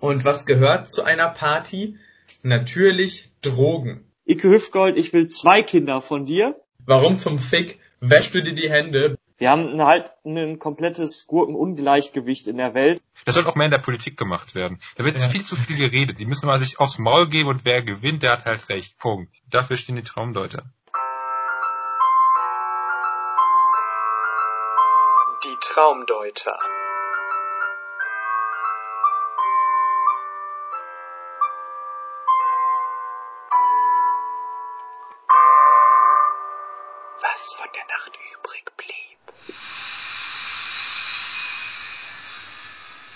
Und was gehört zu einer Party? Natürlich Drogen. Ike Hüftgold, ich will zwei Kinder von dir. Warum zum Fick wäschst du dir die Hände? Wir haben halt ein komplettes Gurkenungleichgewicht in der Welt. Das soll auch mehr in der Politik gemacht werden. Da wird ja. viel zu viel geredet. Die müssen mal sich aufs Maul geben und wer gewinnt, der hat halt recht. Punkt. Dafür stehen die Traumdeuter. Die Traumdeuter.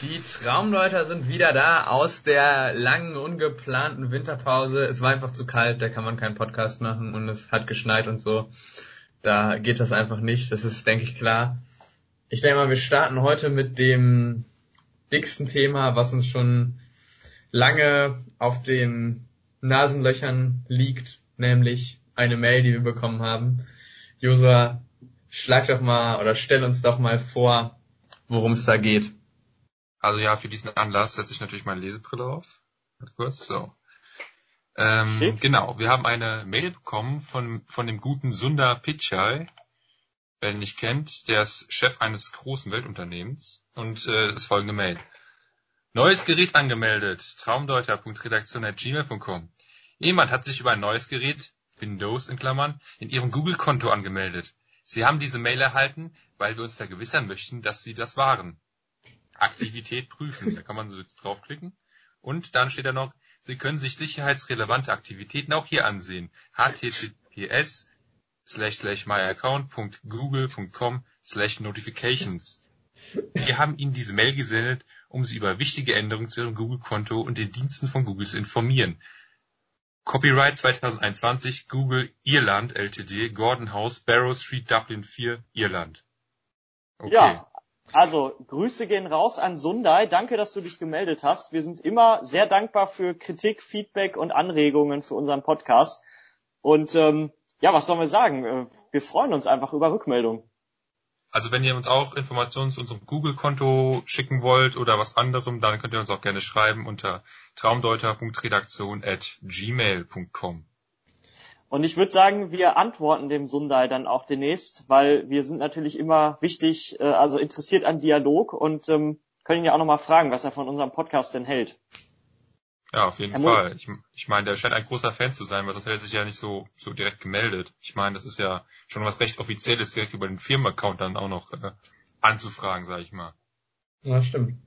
Die Traumdeuter sind wieder da aus der langen, ungeplanten Winterpause. Es war einfach zu kalt, da kann man keinen Podcast machen und es hat geschneit und so. Da geht das einfach nicht, das ist, denke ich, klar. Ich denke mal, wir starten heute mit dem dicksten Thema, was uns schon lange auf den Nasenlöchern liegt, nämlich eine Mail, die wir bekommen haben. Josua, schlag doch mal oder stell uns doch mal vor, worum es da geht. Also ja, für diesen Anlass setze ich natürlich meine Lesebrille auf. Kurz, so. Ähm, genau, wir haben eine Mail bekommen von, von dem guten Sundar Pichai, wer ihn nicht kennt, der ist Chef eines großen Weltunternehmens und äh, es ist folgende Mail. Neues Gerät angemeldet, traumdeuter.redaktion.gmail.com. Jemand hat sich über ein neues Gerät, Windows in Klammern, in ihrem Google-Konto angemeldet. Sie haben diese Mail erhalten, weil wir uns vergewissern möchten, dass Sie das waren. Aktivität prüfen, da kann man so jetzt draufklicken. Und dann steht da noch, Sie können sich sicherheitsrelevante Aktivitäten auch hier ansehen. https slash slash myaccount.google.com slash notifications. Wir haben Ihnen diese Mail gesendet, um Sie über wichtige Änderungen zu Ihrem Google-Konto und den Diensten von Google zu informieren. Copyright 2021 Google Irland Ltd. Gordon House, Barrow Street, Dublin 4, Irland. Okay. Ja, also Grüße gehen raus an Sundai. Danke, dass du dich gemeldet hast. Wir sind immer sehr dankbar für Kritik, Feedback und Anregungen für unseren Podcast. Und ähm, ja, was sollen wir sagen? Äh, wir freuen uns einfach über Rückmeldungen. Also wenn ihr uns auch Informationen zu unserem Google-Konto schicken wollt oder was anderem, dann könnt ihr uns auch gerne schreiben unter traumdeuter.redaktion@gmail.com. Und ich würde sagen, wir antworten dem Sundai dann auch demnächst, weil wir sind natürlich immer wichtig, äh, also interessiert an Dialog und ähm, können ihn ja auch nochmal fragen, was er von unserem Podcast denn hält. Ja, auf jeden Herr Fall. Ich, ich meine, der scheint ein großer Fan zu sein, weil sonst hätte er sich ja nicht so, so direkt gemeldet. Ich meine, das ist ja schon was recht Offizielles, direkt über den Firmenaccount dann auch noch äh, anzufragen, sag ich mal. Ja, stimmt.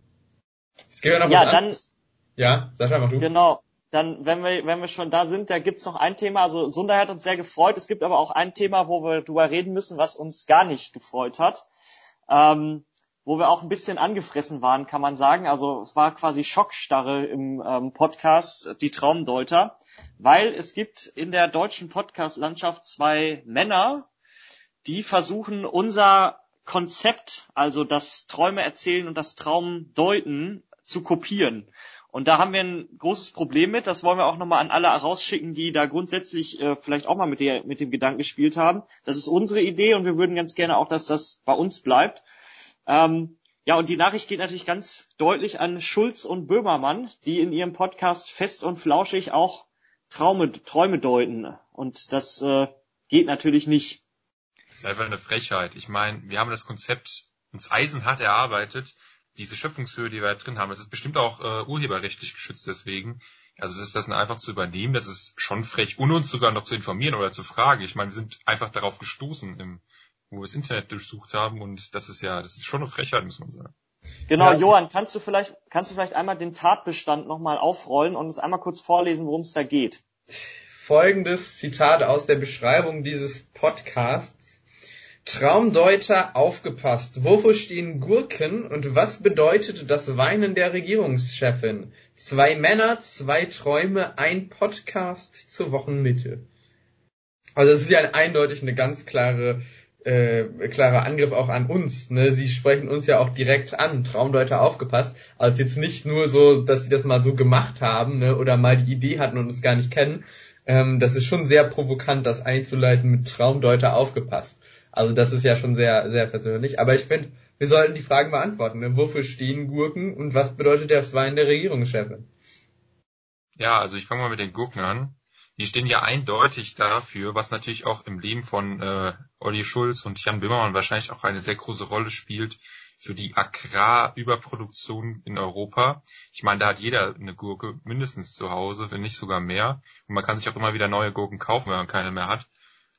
Es gibt ja noch ja, was dann, anderes. Ja, Sascha, mach du. Genau. Dann, wenn wir, wenn wir schon da sind, da gibt's noch ein Thema. Also Sunda hat uns sehr gefreut. Es gibt aber auch ein Thema, wo wir drüber reden müssen, was uns gar nicht gefreut hat. Ähm, wo wir auch ein bisschen angefressen waren, kann man sagen. Also es war quasi Schockstarre im ähm, Podcast, die Traumdeuter, weil es gibt in der deutschen Podcast-Landschaft zwei Männer, die versuchen, unser Konzept, also das Träume erzählen und das Traum deuten, zu kopieren. Und da haben wir ein großes Problem mit. Das wollen wir auch nochmal an alle rausschicken, die da grundsätzlich äh, vielleicht auch mal mit, der, mit dem Gedanken gespielt haben. Das ist unsere Idee und wir würden ganz gerne auch, dass das bei uns bleibt. Ähm, ja, und die Nachricht geht natürlich ganz deutlich an Schulz und Böhmermann, die in ihrem Podcast fest und flauschig auch Traume, Träume deuten. Und das äh, geht natürlich nicht. Das ist einfach eine Frechheit. Ich meine, wir haben das Konzept uns eisenhart erarbeitet. Diese Schöpfungshöhe, die wir da drin haben, das ist bestimmt auch äh, urheberrechtlich geschützt deswegen. Also ist das einfach zu übernehmen, das ist schon frech. Und uns sogar noch zu informieren oder zu fragen. Ich meine, wir sind einfach darauf gestoßen im wo wir das Internet durchsucht haben und das ist ja, das ist schon eine Frechheit, muss man sagen. Genau, ja. Johann, kannst du vielleicht, kannst du vielleicht einmal den Tatbestand nochmal aufrollen und uns einmal kurz vorlesen, worum es da geht? Folgendes Zitat aus der Beschreibung dieses Podcasts. Traumdeuter aufgepasst. Wofür stehen Gurken und was bedeutet das Weinen der Regierungschefin? Zwei Männer, zwei Träume, ein Podcast zur Wochenmitte. Also es ist ja eindeutig eine ganz klare äh, klarer Angriff auch an uns. Ne? Sie sprechen uns ja auch direkt an, Traumdeuter aufgepasst. Also jetzt nicht nur so, dass sie das mal so gemacht haben ne? oder mal die Idee hatten und uns gar nicht kennen. Ähm, das ist schon sehr provokant, das einzuleiten mit Traumdeuter aufgepasst. Also das ist ja schon sehr, sehr persönlich. Aber ich finde, wir sollten die Fragen beantworten. Ne? Wofür stehen Gurken und was bedeutet das Wein der Regierungschefin? Ja, also ich fange mal mit den Gurken an. Die stehen ja eindeutig dafür, was natürlich auch im Leben von äh, Olli Schulz und Jan Böhmermann wahrscheinlich auch eine sehr große Rolle spielt, für die Agrarüberproduktion in Europa. Ich meine, da hat jeder eine Gurke mindestens zu Hause, wenn nicht sogar mehr. Und man kann sich auch immer wieder neue Gurken kaufen, wenn man keine mehr hat.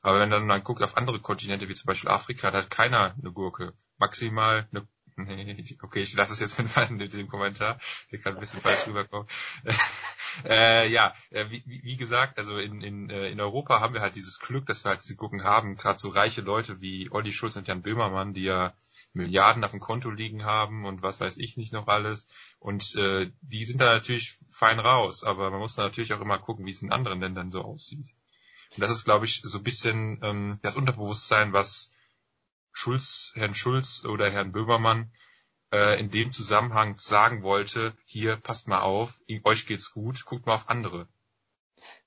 Aber wenn dann man guckt auf andere Kontinente, wie zum Beispiel Afrika, da hat keiner eine Gurke. Maximal eine Nee, okay, ich lasse es jetzt mit diesem Kommentar. Der kann ein bisschen falsch rüberkommen. äh, ja, äh, wie, wie gesagt, also in, in, äh, in Europa haben wir halt dieses Glück, dass wir halt diese Gurken haben. Gerade so reiche Leute wie Olli Schulz und Jan Böhmermann, die ja Milliarden auf dem Konto liegen haben und was weiß ich nicht noch alles. Und äh, die sind da natürlich fein raus, aber man muss da natürlich auch immer gucken, wie es in anderen Ländern so aussieht. Und das ist, glaube ich, so ein bisschen ähm, das Unterbewusstsein, was Schulz, Herrn Schulz oder Herrn Böhmermann äh, in dem Zusammenhang sagen wollte, hier passt mal auf, euch geht's gut, guckt mal auf andere.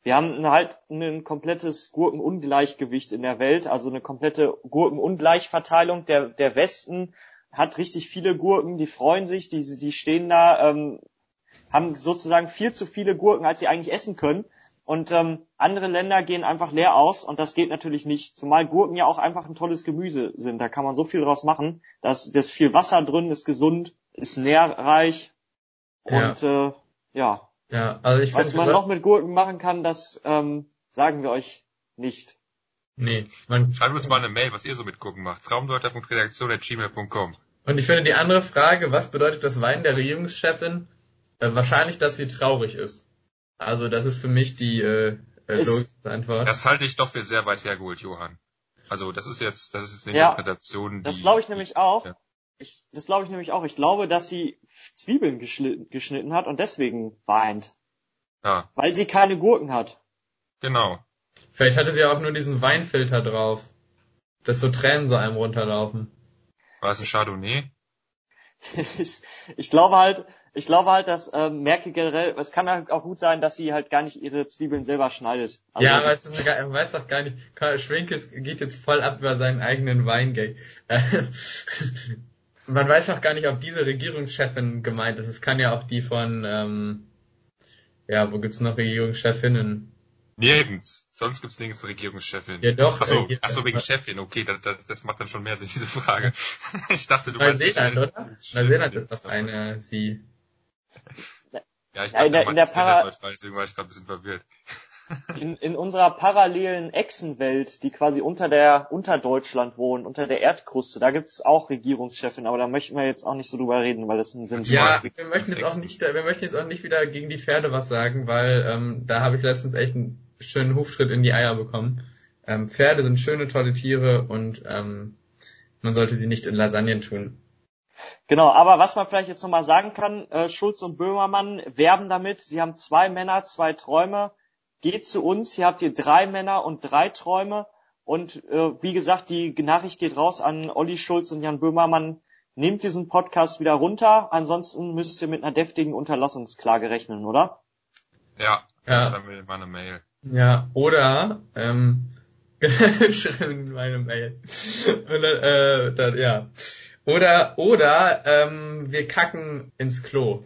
Wir haben halt ein komplettes Gurkenungleichgewicht in der Welt, also eine komplette Gurkenungleichverteilung. Der, der Westen hat richtig viele Gurken, die freuen sich, die, die stehen da, ähm, haben sozusagen viel zu viele Gurken, als sie eigentlich essen können. Und ähm, andere Länder gehen einfach leer aus und das geht natürlich nicht. Zumal Gurken ja auch einfach ein tolles Gemüse sind. Da kann man so viel draus machen. Da ist, da ist viel Wasser drin, ist gesund, ist nährreich. Und ja, äh, ja ja, also ich Was man noch mit Gurken machen kann, das ähm, sagen wir euch nicht. Nee, man schreibt uns mal eine Mail, was ihr so mit Gurken macht. Traumdeuter.redaktion.gmail.com Und ich finde die andere Frage, was bedeutet das Wein der Regierungschefin? Äh, wahrscheinlich, dass sie traurig ist. Also das ist für mich die äh, äh logischste Antwort. Das halte ich doch für sehr weit hergeholt, Johann. Also das ist jetzt, das ist jetzt eine ja, Interpretation, die. Das glaube ich nämlich auch. Ja. Ich, das glaube ich nämlich auch. Ich glaube, dass sie Zwiebeln geschnitten, geschnitten hat und deswegen weint. Ja. Weil sie keine Gurken hat. Genau. Vielleicht hatte sie auch nur diesen Weinfilter drauf. Dass so Tränen so einem runterlaufen. War es ein Chardonnay? ich glaube halt, ich glaube halt, dass ähm, Merkel generell, es kann halt auch gut sein, dass sie halt gar nicht ihre Zwiebeln selber schneidet. Also ja, aber es ist, man weiß doch gar nicht, Schwenke geht jetzt voll ab über seinen eigenen Weingag. man weiß auch gar nicht, ob diese Regierungschefin gemeint ist. Es kann ja auch die von, ähm, ja, wo gibt's noch Regierungschefinnen? Nirgends. Sonst gibt's nirgends Regierungschefin. Ja doch. Achso, ach so wegen Chefin. Okay, das, das, das macht dann schon mehr Sinn, diese Frage. ich dachte, du Neuseeland, meinst... oder? Neuseeland ist doch eine, sie. Ja, ich dachte, in der, in der Para deswegen war ich gerade ein bisschen verwirrt in, in unserer parallelen Echsenwelt, die quasi unter der unter Deutschland wohnen, unter der Erdkruste, da gibt's auch Regierungschefin, aber da möchten wir jetzt auch nicht so drüber reden, weil das ein Sinn Ja, wir möchten jetzt auch nicht, wir möchten jetzt auch nicht wieder gegen die Pferde was sagen, weil ähm, da habe ich letztens echt einen schönen Huftritt in die Eier bekommen. Ähm, Pferde sind schöne, tolle Tiere und ähm, man sollte sie nicht in Lasagnen tun. Genau, aber was man vielleicht jetzt nochmal sagen kann, äh, Schulz und Böhmermann werben damit, sie haben zwei Männer, zwei Träume, geht zu uns, hier habt ihr drei Männer und drei Träume. Und äh, wie gesagt, die Nachricht geht raus an Olli Schulz und Jan Böhmermann. Nehmt diesen Podcast wieder runter, ansonsten müsst ihr mit einer deftigen Unterlassungsklage rechnen, oder? Ja, ja. schreiben wir mal eine Mail. Ja, oder ähm, schreiben wir eine Mail. Und dann, äh, dann, ja. Oder oder ähm, wir kacken ins Klo.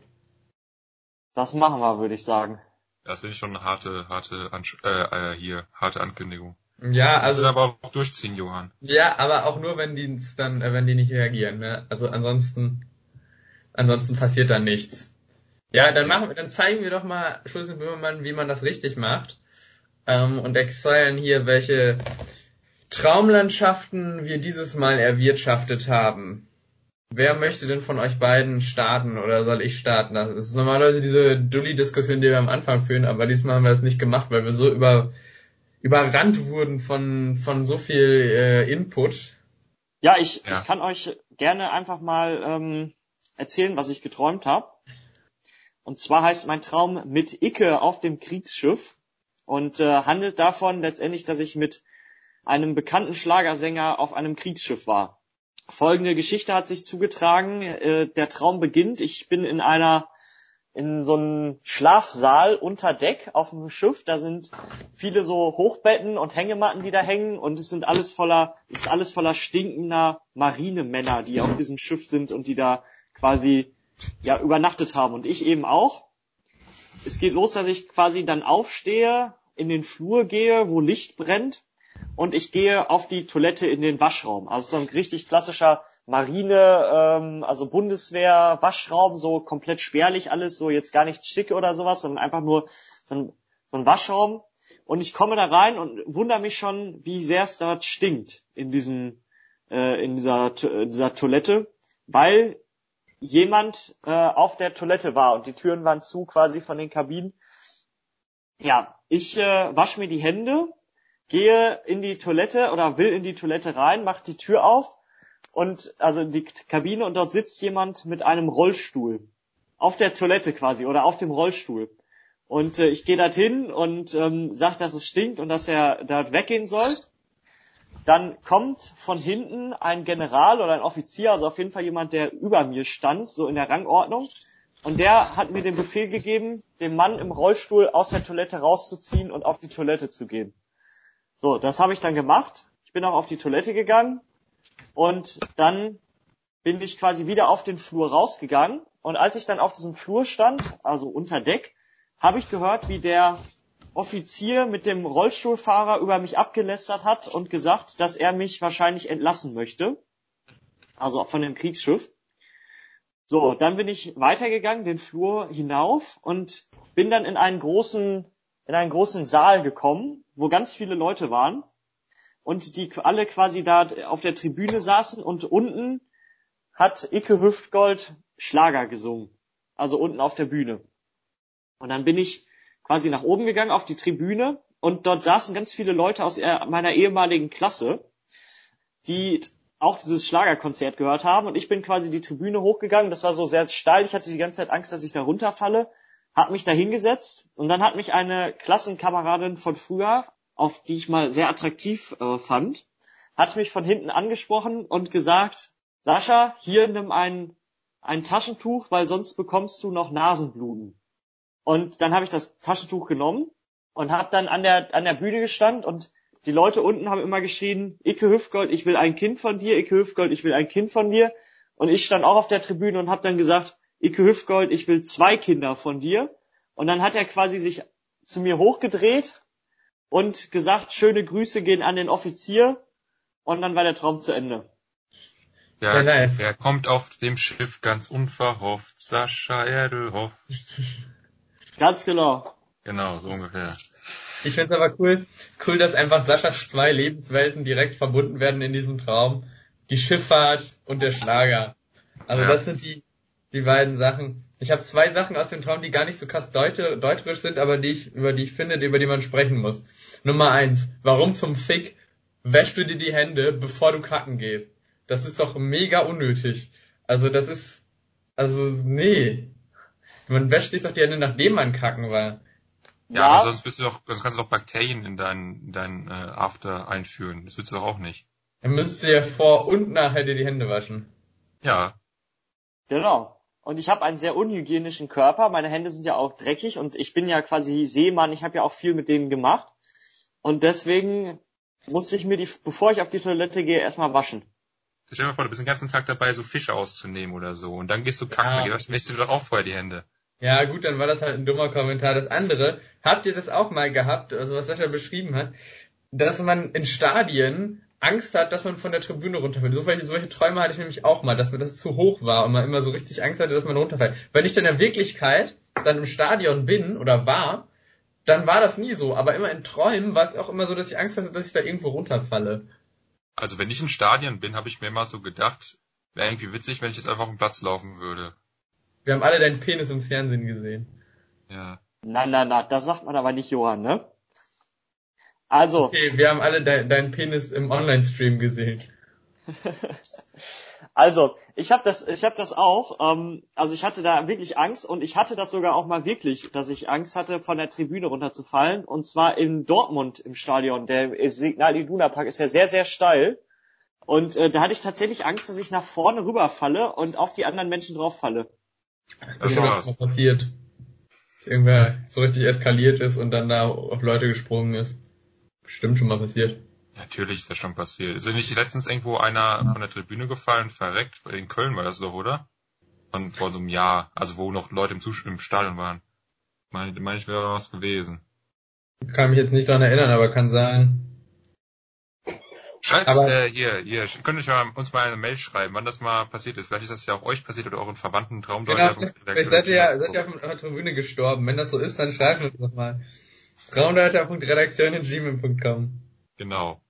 Das machen wir, würde ich sagen. Das finde ich schon eine harte, harte, Ansch äh, äh, hier, harte Ankündigung. Ja, das also. aber auch durchziehen, Johann. Ja, aber auch nur, wenn die dann, äh, wenn die nicht reagieren, ne? Also ansonsten, ansonsten passiert dann nichts. Ja, dann machen wir, dann zeigen wir doch mal Schulz und Böhmermann, wie man das richtig macht. Ähm, und erzählen hier, welche Traumlandschaften wir dieses Mal erwirtschaftet haben. Wer möchte denn von euch beiden starten oder soll ich starten? Das ist normalerweise diese Dulli-Diskussion, die wir am Anfang führen, aber diesmal haben wir das nicht gemacht, weil wir so über, überrannt wurden von, von so viel äh, Input. Ja, ich, ja. ich kann euch gerne einfach mal ähm, erzählen, was ich geträumt habe. Und zwar heißt mein Traum mit Icke auf dem Kriegsschiff und äh, handelt davon letztendlich, dass ich mit einem bekannten Schlagersänger auf einem Kriegsschiff war. Folgende Geschichte hat sich zugetragen. Äh, der Traum beginnt. Ich bin in einer in so einen Schlafsaal unter Deck auf dem Schiff. Da sind viele so Hochbetten und Hängematten, die da hängen und es sind alles voller, ist alles voller stinkender Marinemänner, die auf diesem Schiff sind und die da quasi ja übernachtet haben und ich eben auch. Es geht los, dass ich quasi dann aufstehe, in den Flur gehe, wo Licht brennt und ich gehe auf die Toilette in den Waschraum. Also so ein richtig klassischer Marine, ähm, also Bundeswehr, Waschraum, so komplett spärlich alles, so jetzt gar nicht schick oder sowas, sondern einfach nur so ein, so ein Waschraum. Und ich komme da rein und wundere mich schon, wie sehr es dort stinkt in diesem, äh, in dieser, in dieser Toilette, weil jemand äh, auf der Toilette war und die Türen waren zu quasi von den Kabinen. Ja, ich äh, wasche mir die Hände, gehe in die Toilette oder will in die Toilette rein, mache die Tür auf und also die Kabine und dort sitzt jemand mit einem Rollstuhl auf der Toilette quasi oder auf dem Rollstuhl. Und äh, ich gehe dorthin und ähm, sage, dass es stinkt und dass er dort weggehen soll. Dann kommt von hinten ein General oder ein Offizier, also auf jeden Fall jemand, der über mir stand, so in der Rangordnung. Und der hat mir den Befehl gegeben, den Mann im Rollstuhl aus der Toilette rauszuziehen und auf die Toilette zu gehen. So, das habe ich dann gemacht. Ich bin auch auf die Toilette gegangen, und dann bin ich quasi wieder auf den Flur rausgegangen. Und als ich dann auf diesem Flur stand, also unter Deck, habe ich gehört, wie der Offizier mit dem Rollstuhlfahrer über mich abgelästert hat und gesagt, dass er mich wahrscheinlich entlassen möchte. Also von dem Kriegsschiff. So, dann bin ich weitergegangen, den Flur hinauf und bin dann in einen großen, in einen großen Saal gekommen, wo ganz viele Leute waren und die alle quasi da auf der Tribüne saßen und unten hat Icke Hüftgold Schlager gesungen. Also unten auf der Bühne. Und dann bin ich quasi nach oben gegangen auf die Tribüne und dort saßen ganz viele Leute aus meiner ehemaligen Klasse, die auch dieses Schlagerkonzert gehört haben und ich bin quasi die Tribüne hochgegangen. Das war so sehr steil. Ich hatte die ganze Zeit Angst, dass ich da runterfalle. Hab mich da hingesetzt und dann hat mich eine Klassenkameradin von früher auf die ich mal sehr attraktiv äh, fand, hat mich von hinten angesprochen und gesagt, Sascha, hier nimm ein, ein Taschentuch, weil sonst bekommst du noch Nasenbluten. Und dann habe ich das Taschentuch genommen und habe dann an der, an der Bühne gestanden und die Leute unten haben immer geschrien, Icke Hüftgold, ich will ein Kind von dir, Icke Hüftgold, ich will ein Kind von dir. Und ich stand auch auf der Tribüne und habe dann gesagt, Icke Hüftgold, ich will zwei Kinder von dir. Und dann hat er quasi sich zu mir hochgedreht und gesagt, schöne Grüße gehen an den Offizier und dann war der Traum zu Ende. Ja, nice. er kommt auf dem Schiff ganz unverhofft, Sascha Erdelhoff. Ganz genau. Genau, so ungefähr. Ich finde es aber cool, cool, dass einfach Saschas zwei Lebenswelten direkt verbunden werden in diesem Traum. Die Schifffahrt und der Schlager. Also ja. das sind die, die beiden Sachen. Ich habe zwei Sachen aus dem Traum, die gar nicht so krass deute, deuterisch sind, aber die ich, über die ich finde, über die man sprechen muss. Nummer eins. Warum zum Fick wäschst du dir die Hände, bevor du kacken gehst? Das ist doch mega unnötig. Also das ist, also nee. Man wäscht sich doch die Hände, nachdem man kacken war. Ja, ja. aber sonst bist du doch, sonst kannst du doch Bakterien in dein, in dein äh, After einführen. Das willst du doch auch nicht. Dann müsstest du ja vor und nachher dir die Hände waschen. Ja. Genau. Und ich habe einen sehr unhygienischen Körper. Meine Hände sind ja auch dreckig und ich bin ja quasi Seemann. Ich habe ja auch viel mit denen gemacht. Und deswegen musste ich mir die, bevor ich auf die Toilette gehe, erstmal waschen. Stell dir mal vor, du bist den ganzen Tag dabei, so Fische auszunehmen oder so. Und dann gehst du kacken. Ja. Wäschst du doch auch vorher die Hände. Ja, gut, dann war das halt ein dummer Kommentar. Das andere, habt ihr das auch mal gehabt, also was Sascha beschrieben hat, dass man in Stadien Angst hat, dass man von der Tribüne runterfällt. So, solche Träume hatte ich nämlich auch mal, dass mir das zu hoch war und man immer so richtig Angst hatte, dass man runterfällt. Wenn ich dann in der Wirklichkeit dann im Stadion bin oder war, dann war das nie so. Aber immer in Träumen war es auch immer so, dass ich Angst hatte, dass ich da irgendwo runterfalle. Also wenn ich in Stadion bin, habe ich mir immer so gedacht, wäre irgendwie witzig, wenn ich jetzt einfach auf den Platz laufen würde. Wir haben alle deinen Penis im Fernsehen gesehen. Ja. Na, na, na, das sagt man aber nicht Johann, ne? Also. Okay, wir haben alle de deinen Penis im Online-Stream gesehen. also, ich habe das, ich habe das auch. Ähm, also ich hatte da wirklich Angst und ich hatte das sogar auch mal wirklich, dass ich Angst hatte, von der Tribüne runterzufallen. Und zwar in Dortmund im Stadion. Der Signal Iduna Park ist ja sehr, sehr steil. Und äh, da hatte ich tatsächlich Angst, dass ich nach vorne rüberfalle und auf die anderen Menschen drauf falle. Das ist genau. passiert. Dass irgendwer so richtig eskaliert ist und dann da auf Leute gesprungen ist. Bestimmt schon mal passiert. Natürlich ist das schon passiert. Ist ja nicht letztens irgendwo einer von der Tribüne gefallen, verreckt? In Köln war das doch, oder? Von vor so einem Jahr. Also wo noch Leute im, Zus im Stadion waren. Meine, meine ich, wäre da was gewesen. Kann mich jetzt nicht daran erinnern, aber kann sein. Schreibt äh, hier, hier, könnt ihr mal, uns mal eine Mail schreiben, wann das mal passiert ist. Vielleicht ist das ja auch euch passiert oder euren Verwandten Genau, Traumdeuter. vielleicht vielleicht seid ihr ja, seid ihr auf der Tribüne gestorben. Wenn das so ist, dann schreibt uns doch mal. Traumdeuter.redaktion.gmail.com Genau.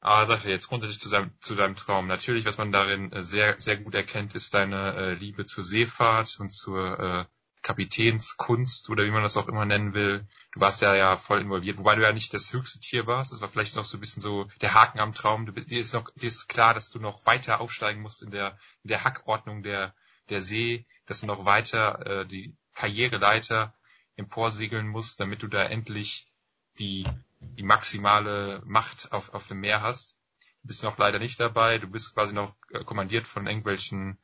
Aber Sascha, jetzt grundsätzlich zu seinem, zu deinem Traum. Natürlich, was man darin äh, sehr, sehr gut erkennt, ist deine äh, Liebe zur Seefahrt und zur äh, Kapitänskunst oder wie man das auch immer nennen will. Du warst ja ja voll involviert, wobei du ja nicht das höchste Tier warst. Das war vielleicht noch so ein bisschen so der Haken am Traum. Du, dir ist noch, dir ist klar, dass du noch weiter aufsteigen musst in der, in der Hackordnung der, der See, dass du noch weiter äh, die Karriereleiter emporsegeln musst, damit du da endlich die, die maximale Macht auf, auf dem Meer hast. Du bist noch leider nicht dabei. Du bist quasi noch äh, kommandiert von irgendwelchen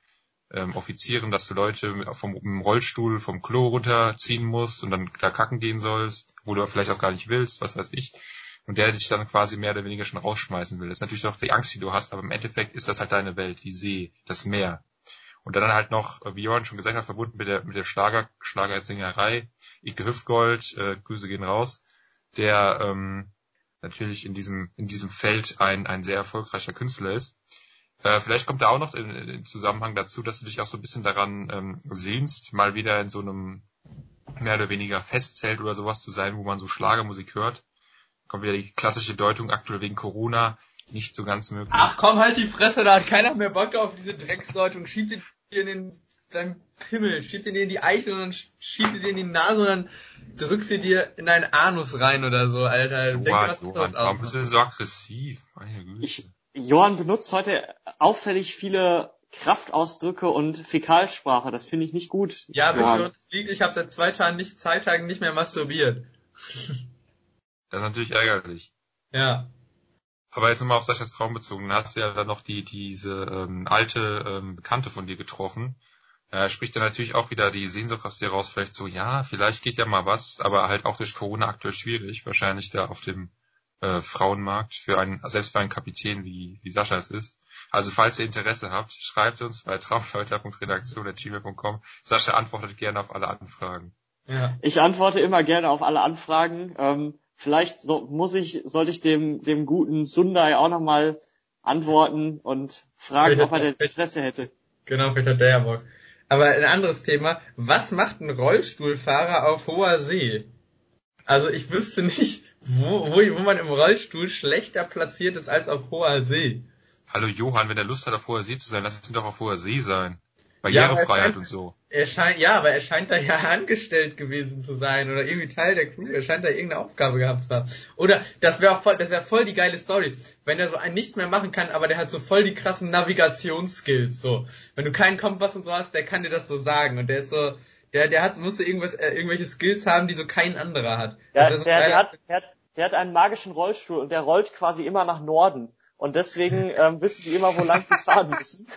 ähm, Offizieren, dass du Leute vom im Rollstuhl vom Klo runterziehen musst und dann da kacken gehen sollst, wo du vielleicht auch gar nicht willst, was weiß ich. Und der dich dann quasi mehr oder weniger schon rausschmeißen will. Das ist natürlich auch die Angst, die du hast, aber im Endeffekt ist das halt deine Welt, die See, das Meer. Und dann halt noch, äh, wie Johann schon gesagt hat, verbunden mit der, mit der Schlager, Schlagersingerei, Ike Hüftgold, äh, Grüße gehen raus, der ähm, natürlich in diesem, in diesem Feld ein, ein sehr erfolgreicher Künstler ist. Äh, vielleicht kommt da auch noch in Zusammenhang dazu, dass du dich auch so ein bisschen daran ähm, sehnst, mal wieder in so einem mehr oder weniger Festzelt oder sowas zu sein, wo man so Schlagermusik hört. Kommt wieder die klassische Deutung aktuell wegen Corona nicht so ganz möglich. Ach komm, halt die Fresse, da hat keiner mehr Bock auf diese Drecksleute und schiebt dir in den, deinen Pimmel, schiebt sie dir in die Eichel und dann schiebt sie dir in die Nase und dann drückst sie dir in deinen Anus rein oder so, Alter. Denk Johann, was Johann, warum bist du so aggressiv? Meine Güte. Ich, Johann benutzt heute auffällig viele Kraftausdrücke und Fäkalsprache. Das finde ich nicht gut. Ja, bis Johann. uns liegt, ich habe seit zwei Tagen nicht, zwei Tagen nicht mehr masturbiert. Das ist natürlich ärgerlich. Ja. Aber jetzt nochmal auf Saschas Traum bezogen. Da hast du ja dann noch die, diese ähm, alte ähm, Bekannte von dir getroffen. Äh, spricht dann natürlich auch wieder die Sehnsucht aus dir raus, vielleicht so, ja, vielleicht geht ja mal was, aber halt auch durch Corona aktuell schwierig, wahrscheinlich da auf dem äh, Frauenmarkt für einen, selbst für einen Kapitän wie, wie Sascha es ist. Also falls ihr Interesse habt, schreibt uns bei traumdeuter.redaktion.gmail.com. Sascha antwortet gerne auf alle Anfragen. Ja. Ich antworte immer gerne auf alle Anfragen. Ähm, vielleicht so, muss ich, sollte ich dem, dem guten Sundai auch nochmal antworten und fragen, ob er denn Interesse hätte. Genau, vielleicht hat der ja Bock. Aber ein anderes Thema. Was macht ein Rollstuhlfahrer auf hoher See? Also ich wüsste nicht, wo, wo, wo man im Rollstuhl schlechter platziert ist als auf hoher See. Hallo Johann, wenn er Lust hat, auf hoher See zu sein, lass ihn doch auf hoher See sein. Ja, Barrierefreiheit aber- und so. Er scheint, ja, aber er scheint da ja angestellt gewesen zu sein oder irgendwie Teil der Crew. Er scheint da irgendeine Aufgabe gehabt zu haben. Oder das wäre auch voll, das wäre voll die geile Story, wenn er so ein nichts mehr machen kann, aber der hat so voll die krassen Navigationsskills. So, wenn du keinen Kompass und so hast, der kann dir das so sagen und der ist so, der, der hat, musste irgendwas, äh, irgendwelche Skills haben, die so kein anderer hat. Der, Das wär so der, der, hat, der, hat, der hat einen magischen Rollstuhl und der rollt quasi immer nach Norden. Und deswegen ähm, wissen die immer, wo lang die fahren müssen.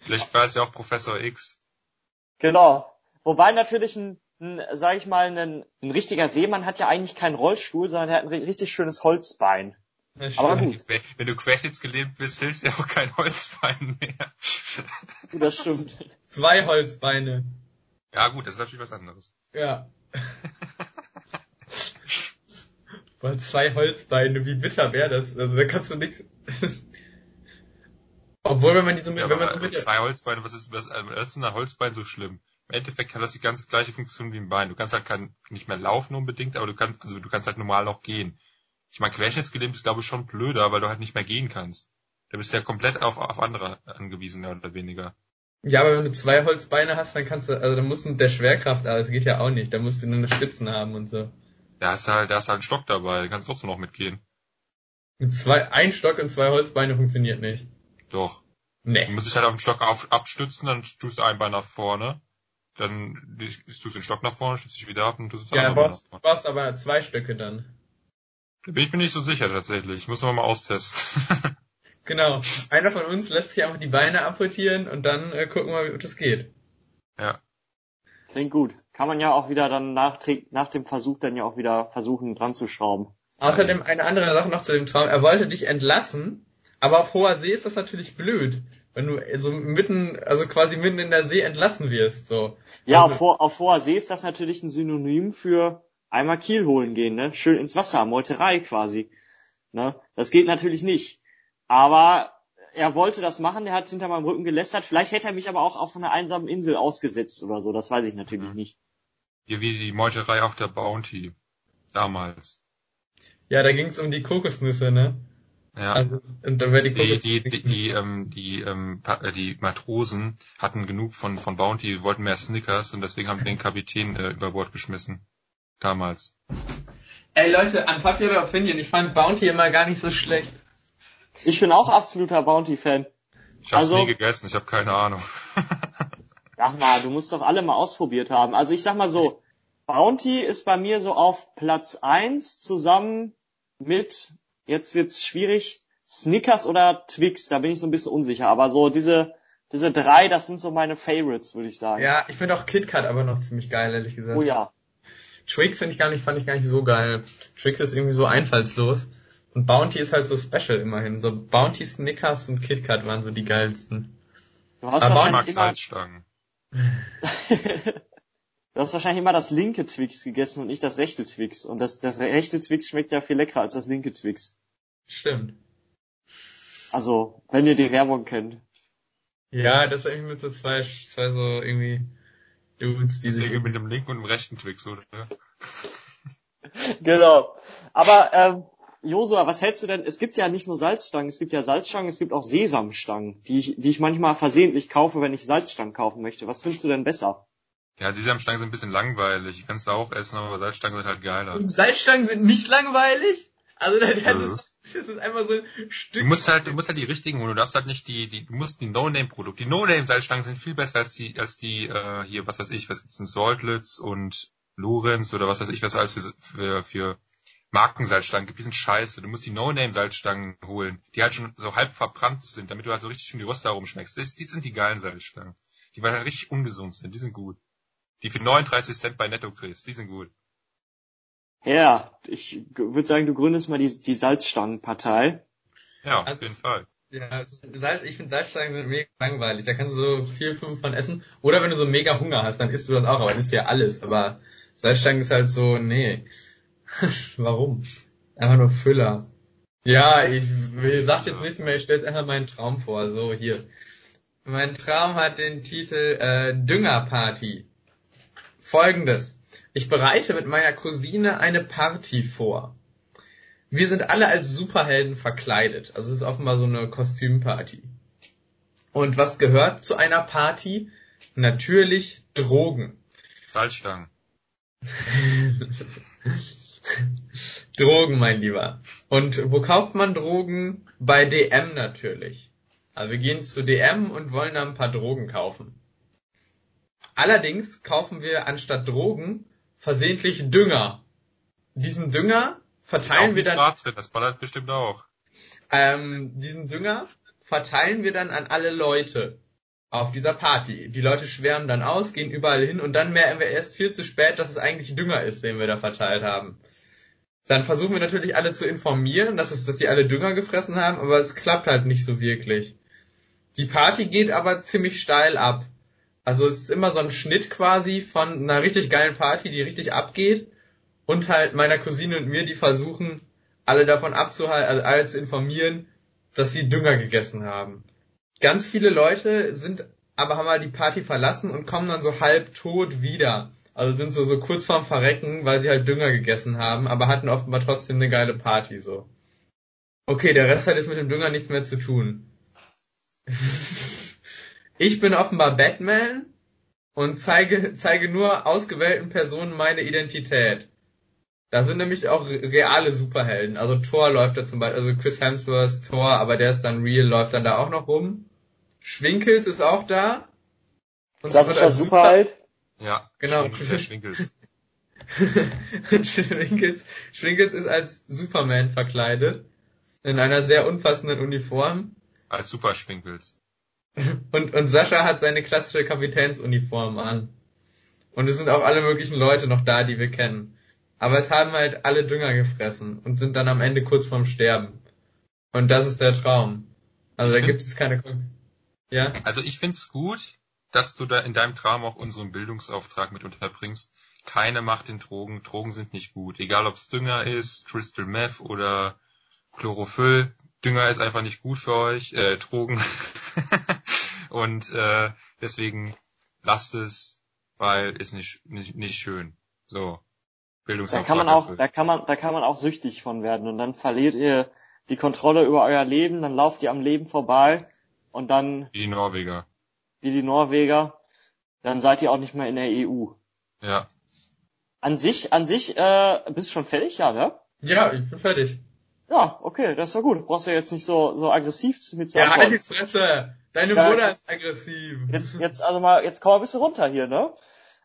Vielleicht war es ja auch Professor X. Genau. Wobei natürlich ein, ein sag ich mal, ein, ein richtiger Seemann hat ja eigentlich keinen Rollstuhl, sondern er hat ein ri- richtig schönes Holzbein. Ja, Aber gut. Wenn du querschnittsgelähmt bist, hilft dir auch kein Holzbein mehr. Das stimmt. Zwei Holzbeine. Ja gut, das ist natürlich was anderes. Ja. Boah, zwei Holzbeine, wie bitter wäre das? Also da kannst du nichts. Obwohl, wenn man die so mit, Ja, wenn man so mit zwei Holzbeine, was ist, was, was ist denn ein Holzbein so schlimm? Im Endeffekt hat das die ganz gleiche Funktion wie ein Bein. Du kannst halt kein, nicht mehr laufen unbedingt, aber du kannst, also du kannst halt normal noch gehen. Ich meine, querschnittsgelähmt ist glaube ich schon blöder, weil du halt nicht mehr gehen kannst. Da bist du ja komplett auf, auf andere angewiesen, mehr oder weniger. Ja, aber wenn du zwei Holzbeine hast, dann kannst du, also dann musst du mit der Schwerkraft, aber das geht ja auch nicht. Da musst du nur eine Stützen haben und so. Da hast du halt, da hast du halt einen Stock dabei, da kannst du trotzdem noch mitgehen. Mit zwei, ein Stock und zwei Holzbeine funktioniert nicht. Doch. Du Nee. musst dich halt auf den Stock auf, abstützen, dann tust du ein Bein nach vorne, dann tust du den Stock nach vorne, stützt dich wieder ab und tust das Ja, dann andere Bein brauchst, nach vorne. brauchst aber zwei Stöcke dann. Da bin ich mir nicht so sicher tatsächlich. Ich muss noch mal austesten. Genau. Einer von uns lässt sich einfach die Beine amputieren und dann äh, gucken wir, wie das geht. ja. Klingt gut. Kann man ja auch wieder dann nach, nach dem Versuch dann ja auch wieder versuchen dran zu schrauben. Außerdem eine andere Sache noch zu dem Traum. Er wollte dich entlassen, aber auf hoher See ist das natürlich blöd, wenn du so mitten, also quasi mitten in der See entlassen wirst, so. Ja, also, auf, ho auf hoher See ist das natürlich ein Synonym für einmal Kiel holen gehen, ne? Schön ins Wasser, Meuterei quasi. Ne? Das geht natürlich nicht. Aber er wollte das machen, er hat hinter meinem Rücken gelästert. Vielleicht hätte er mich aber auch auf einer einsamen Insel ausgesetzt oder so, das weiß ich natürlich Mhm. nicht. Hier wie die Meuterei auf der Bounty. Damals. Ja, da ging es um die Kokosnüsse, ne? Ja. Also, die Die, die, die, die, ähm, die, ähm, äh, die Matrosen hatten genug von, von Bounty, wollten mehr Snickers und deswegen haben die den Kapitän äh, über Bord geschmissen. Damals. Ey Leute, unpopular opinion, ich fand Bounty immer gar nicht so schlecht. Ich bin auch absoluter Bounty-Fan. Ich hab's Also- nie gegessen, ich habe keine Ahnung. Ach mal, du musst doch alle mal ausprobiert haben. Also ich sag mal so, Bounty ist bei mir so auf Platz eins zusammen mit, jetzt wird's schwierig, Snickers oder Twix, da bin ich so ein bisschen unsicher. Aber so diese, diese drei, das sind so meine Favorites, würde ich sagen. Ja, ich finde auch KitKat aber noch ziemlich geil, ehrlich gesagt. Oh ja. Twix finde ich gar nicht, fand ich gar nicht so geil. Twix ist irgendwie so einfallslos. Und Bounty ist halt so special immerhin. So Bounty, Snickers und KitKat waren so die geilsten. Du hast Aber Ich wahrscheinlich mag immer, Salzstangen. du hast wahrscheinlich immer das linke Twix gegessen und nicht das rechte Twix. Und das, das rechte Twix schmeckt ja viel leckerer als das linke Twix. Stimmt. Also, wenn ihr die Werbung kennt. Ja, das ist irgendwie mit so zwei, zwei so irgendwie Dudes, die sich... Deswegen mit dem linken und dem rechten Twix, oder? Genau. Aber ähm, Josua, was hältst du denn? Es gibt ja nicht nur Salzstangen, es gibt ja Salzstangen, es gibt auch Sesamstangen, die ich, die ich manchmal versehentlich kaufe, wenn ich Salzstangen kaufen möchte. Was findest du denn besser? Ja, die Sesamstangen sind ein bisschen langweilig. Die kannst du auch essen, aber Salzstangen sind halt geiler. Und Salzstangen sind nicht langweilig? Also das, Nö. ist, das ist einfach so ein Stück... Du musst halt, du musst halt die richtigen holen. Du darfst halt nicht die, die, du musst die No-Name-Produkte. Die No-Name-Salzstangen sind viel besser als die, als die, äh, hier, was weiß ich, was gibt's denn, Saltlitz und Lorenz oder was weiß ich, was alles für, für, für Markensalzstangen gibt. Die sind scheiße. Du musst die No-Name-Salzstangen holen, die halt schon so halb verbrannt sind, damit du halt so richtig schön die Röster rumschmeckst. Das, die sind die geilen Salzstangen. Die weil halt richtig ungesund sind. Die sind gut. Die für 39 Cent bei Netto kriegst. Die sind gut. Ja, ich würde sagen, du gründest mal die, die Salzstangenpartei. Ja, Also- auf jeden Fall. Ja, Salz, ich finde Salzstangen sind mega langweilig. Da kannst du so vier, fünf von essen. Oder wenn du so mega Hunger hast, dann isst du das auch, aber dann isst du ja alles. Aber Salzstangen ist halt so, nee. Warum? Einfach nur Füller. Ja, ich, ich sag jetzt nichts mehr, ich stelle einfach meinen Traum vor. So, hier. Mein Traum hat den Titel äh, Düngerparty. Folgendes. Ich bereite mit meiner Cousine eine Party vor. Wir sind alle als Superhelden verkleidet. Also es ist offenbar so eine Kostümparty. Und was gehört zu einer Party? Natürlich Drogen. Salzstangen. Drogen, mein Lieber. Und wo kauft man Drogen? Bei DM natürlich. Also wir gehen zu DM und wollen da ein paar Drogen kaufen. Allerdings kaufen wir anstatt Drogen versehentlich Dünger. Diesen Dünger verteilen wir dann drin, das ballert bestimmt auch. ähm, diesen Dünger verteilen wir dann an alle Leute auf dieser Party. Die Leute schwärmen dann aus, gehen überall hin und dann merken wir erst viel zu spät, dass es eigentlich Dünger ist, den wir da verteilt haben. Dann versuchen wir natürlich alle zu informieren, dass es, dass die alle Dünger gefressen haben, aber es klappt halt nicht so wirklich. Die Party geht aber ziemlich steil ab. Also es ist immer so ein Schnitt quasi von einer richtig geilen Party, die richtig abgeht und halt meiner Cousine und mir, die versuchen, alle davon abzuhalten, also alle zu informieren, dass sie Dünger gegessen haben. Ganz viele Leute sind, aber haben halt die Party verlassen und kommen dann so halb tot wieder. Also sind so, so kurz vorm Verrecken, weil sie halt Dünger gegessen haben, aber hatten offenbar trotzdem eine geile Party, so. Okay, der Rest hat jetzt mit dem Dünger nichts mehr zu tun. ich bin offenbar Batman und zeige, zeige nur ausgewählten Personen meine Identität. Da sind nämlich auch reale Superhelden. Also Thor läuft da zum Beispiel, also Chris Hemsworth Thor, aber der ist dann real, läuft dann da auch noch rum. Schwinkels ist auch da. Und wird Klassischer als Superheld. Ja, Genau. Schwinkels. Schwinkels, Schwinkels ist als Superman verkleidet. In einer sehr unpassenden Uniform. Als Superschwinkels. Und, und Sascha hat seine klassische Kapitänsuniform an. Und es sind auch alle möglichen Leute noch da, die wir kennen. Aber es haben halt alle Dünger gefressen und sind dann am Ende kurz vorm Sterben. Und das ist der Traum. Also Ich da gibt es keine Ja? Also ich find's gut, dass du da in deinem Traum auch unseren Bildungsauftrag mit unterbringst. Keine Macht in Drogen. Drogen sind nicht gut. Egal ob's Dünger ist, Crystal Meth oder Chlorophyll. Dünger ist einfach nicht gut für euch. Äh, Drogen. Und äh, deswegen lasst es, weil ist nicht, nicht, nicht schön. So. Da kann man auch, da kann man, da kann man auch süchtig von werden und dann verliert ihr die Kontrolle über euer Leben, dann lauft ihr am Leben vorbei und dann, Wie die Norweger. wie die Norweger, dann seid ihr auch nicht mehr in der EU. Ja. An sich, an sich, äh, bist du schon fertig, ja, ne? Ja, ich bin fertig. Ja, okay, das ist ja gut. Du brauchst ja jetzt nicht so, so aggressiv mit zu Ja, halt die Fresse! Deine Ja. Mutter ist aggressiv. Jetzt, jetzt also mal, jetzt komm mal ein bisschen runter hier, ne?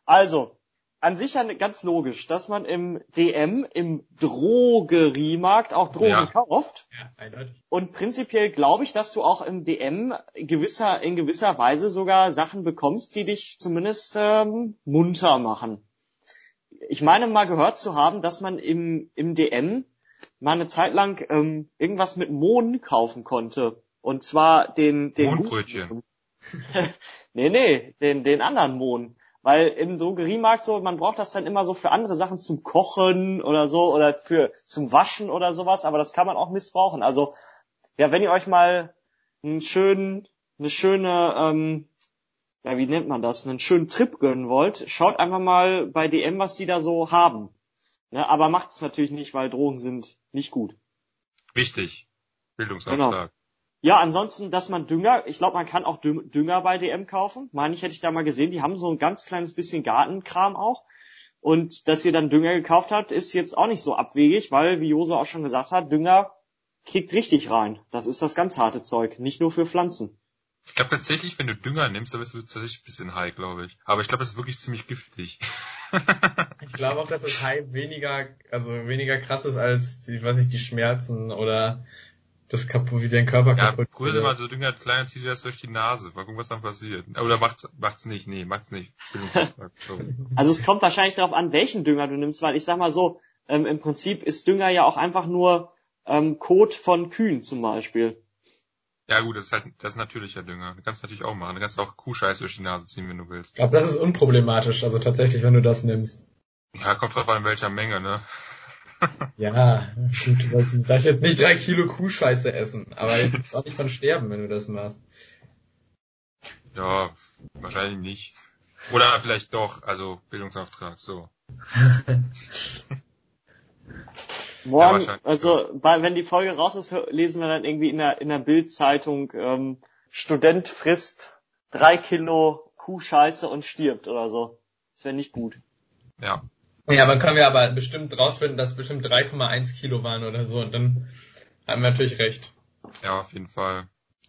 Also, an sich ja ganz logisch, dass man im DM, im Drogeriemarkt auch Drogen Ja. kauft. Ja, eindeutig. Und prinzipiell glaube ich, dass du auch im DM gewisser, in gewisser Weise sogar Sachen bekommst, die dich zumindest ähm, munter machen. Ich meine mal gehört zu haben, dass man im, im DM mal eine Zeit lang ähm, irgendwas mit Mohn kaufen konnte. Und zwar den, den Mohnbrötchen. nee, nee, den, den anderen Mohn. Weil im Drogeriemarkt so, man braucht das dann immer so für andere Sachen zum Kochen oder so oder für zum Waschen oder sowas, aber das kann man auch missbrauchen. Also, ja, wenn ihr euch mal einen schönen, eine schöne, ähm, ja, wie nennt man das, einen schönen Trip gönnen wollt, schaut einfach mal bei DM, was die da so haben. Ne, aber macht es natürlich nicht, weil Drogen sind nicht gut. Wichtig. Bildungsauftrag. Ja, ansonsten, dass man Dünger, ich glaube, man kann auch Dü- Dünger bei DM kaufen. Meine ich, hätte ich da mal gesehen. Die haben so ein ganz kleines bisschen Gartenkram auch. Und dass ihr dann Dünger gekauft habt, ist jetzt auch nicht so abwegig, weil, wie Jose auch schon gesagt hat, Dünger kriegt richtig rein. Das ist das ganz harte Zeug, nicht nur für Pflanzen. Ich glaube tatsächlich, wenn du Dünger nimmst, dann bist du tatsächlich ein bisschen high, glaube ich. Aber ich glaube, das ist wirklich ziemlich giftig. Ich glaube auch, dass das Hype weniger, also weniger krass ist als, die, weiß nicht, die Schmerzen oder das kaputt, wie dein Körper ja, kaputt brüse wird. mal so Dünger klein und zieh dir das durch die Nase. Mal gucken, was dann passiert. Oder macht's, macht's nicht. Nee, macht's nicht. Also es kommt wahrscheinlich darauf an, welchen Dünger du nimmst, weil ich sag mal so, ähm, im Prinzip ist Dünger ja auch einfach nur ähm, Kot von Kühen zum Beispiel. Ja gut, das ist halt, das ist natürlicher Dünger. Du kannst natürlich auch machen. Du kannst auch Kuhscheiß durch die Nase ziehen, wenn du Ich willst. glaube, das ist unproblematisch, also tatsächlich, wenn du das nimmst. Ja, kommt drauf an, in welcher Menge, ne? Ja, gut, sollst darfst jetzt nicht drei Kilo Kuhscheiße essen, aber jetzt auch nicht von sterben, wenn du das machst. Ja, wahrscheinlich nicht. Oder vielleicht doch, also Bildungsauftrag, so. Morgen, wahrscheinlich, also bei, wenn die Folge raus ist, lesen wir dann irgendwie in der, in der Bildzeitung, ähm, Student frisst drei Kilo Kuhscheiße und stirbt oder so. Das wäre nicht gut. Ja. Ja, aber können wir aber bestimmt rausfinden, dass es bestimmt 3,1 Kilo waren oder so und dann haben wir natürlich recht. Ja, auf jeden Fall.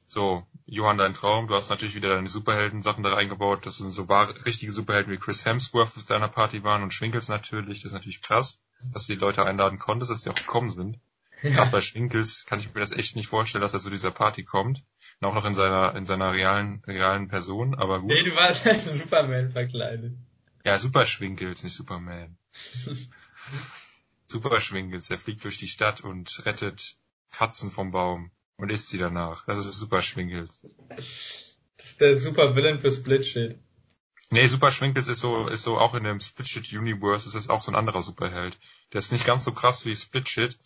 So, Johann, dein Traum. Du hast natürlich wieder deine Superhelden-Sachen da reingebaut, dass du so wahre, richtige Superhelden wie Chris Hemsworth auf deiner Party waren und Schwinkels natürlich. Das ist natürlich krass, dass du die Leute einladen konntest, dass die auch gekommen sind. Gerade bei Schwinkels kann ich mir das echt nicht vorstellen, dass er zu dieser Party kommt. Und auch noch in seiner, in seiner realen, realen Person, aber gut. Nee, du warst als Superman verkleidet. Ja, Super Schwinkels, nicht Superman. Super Schwinkels, der fliegt durch die Stadt und rettet Katzen vom Baum und isst sie danach. Das ist Super Schwinkels. Das ist der Supervillain für Split Shit. Nee, Super Schwinkels ist so, ist so auch in dem Split Universe ist das auch so ein anderer Superheld. Der ist nicht ganz so krass wie Split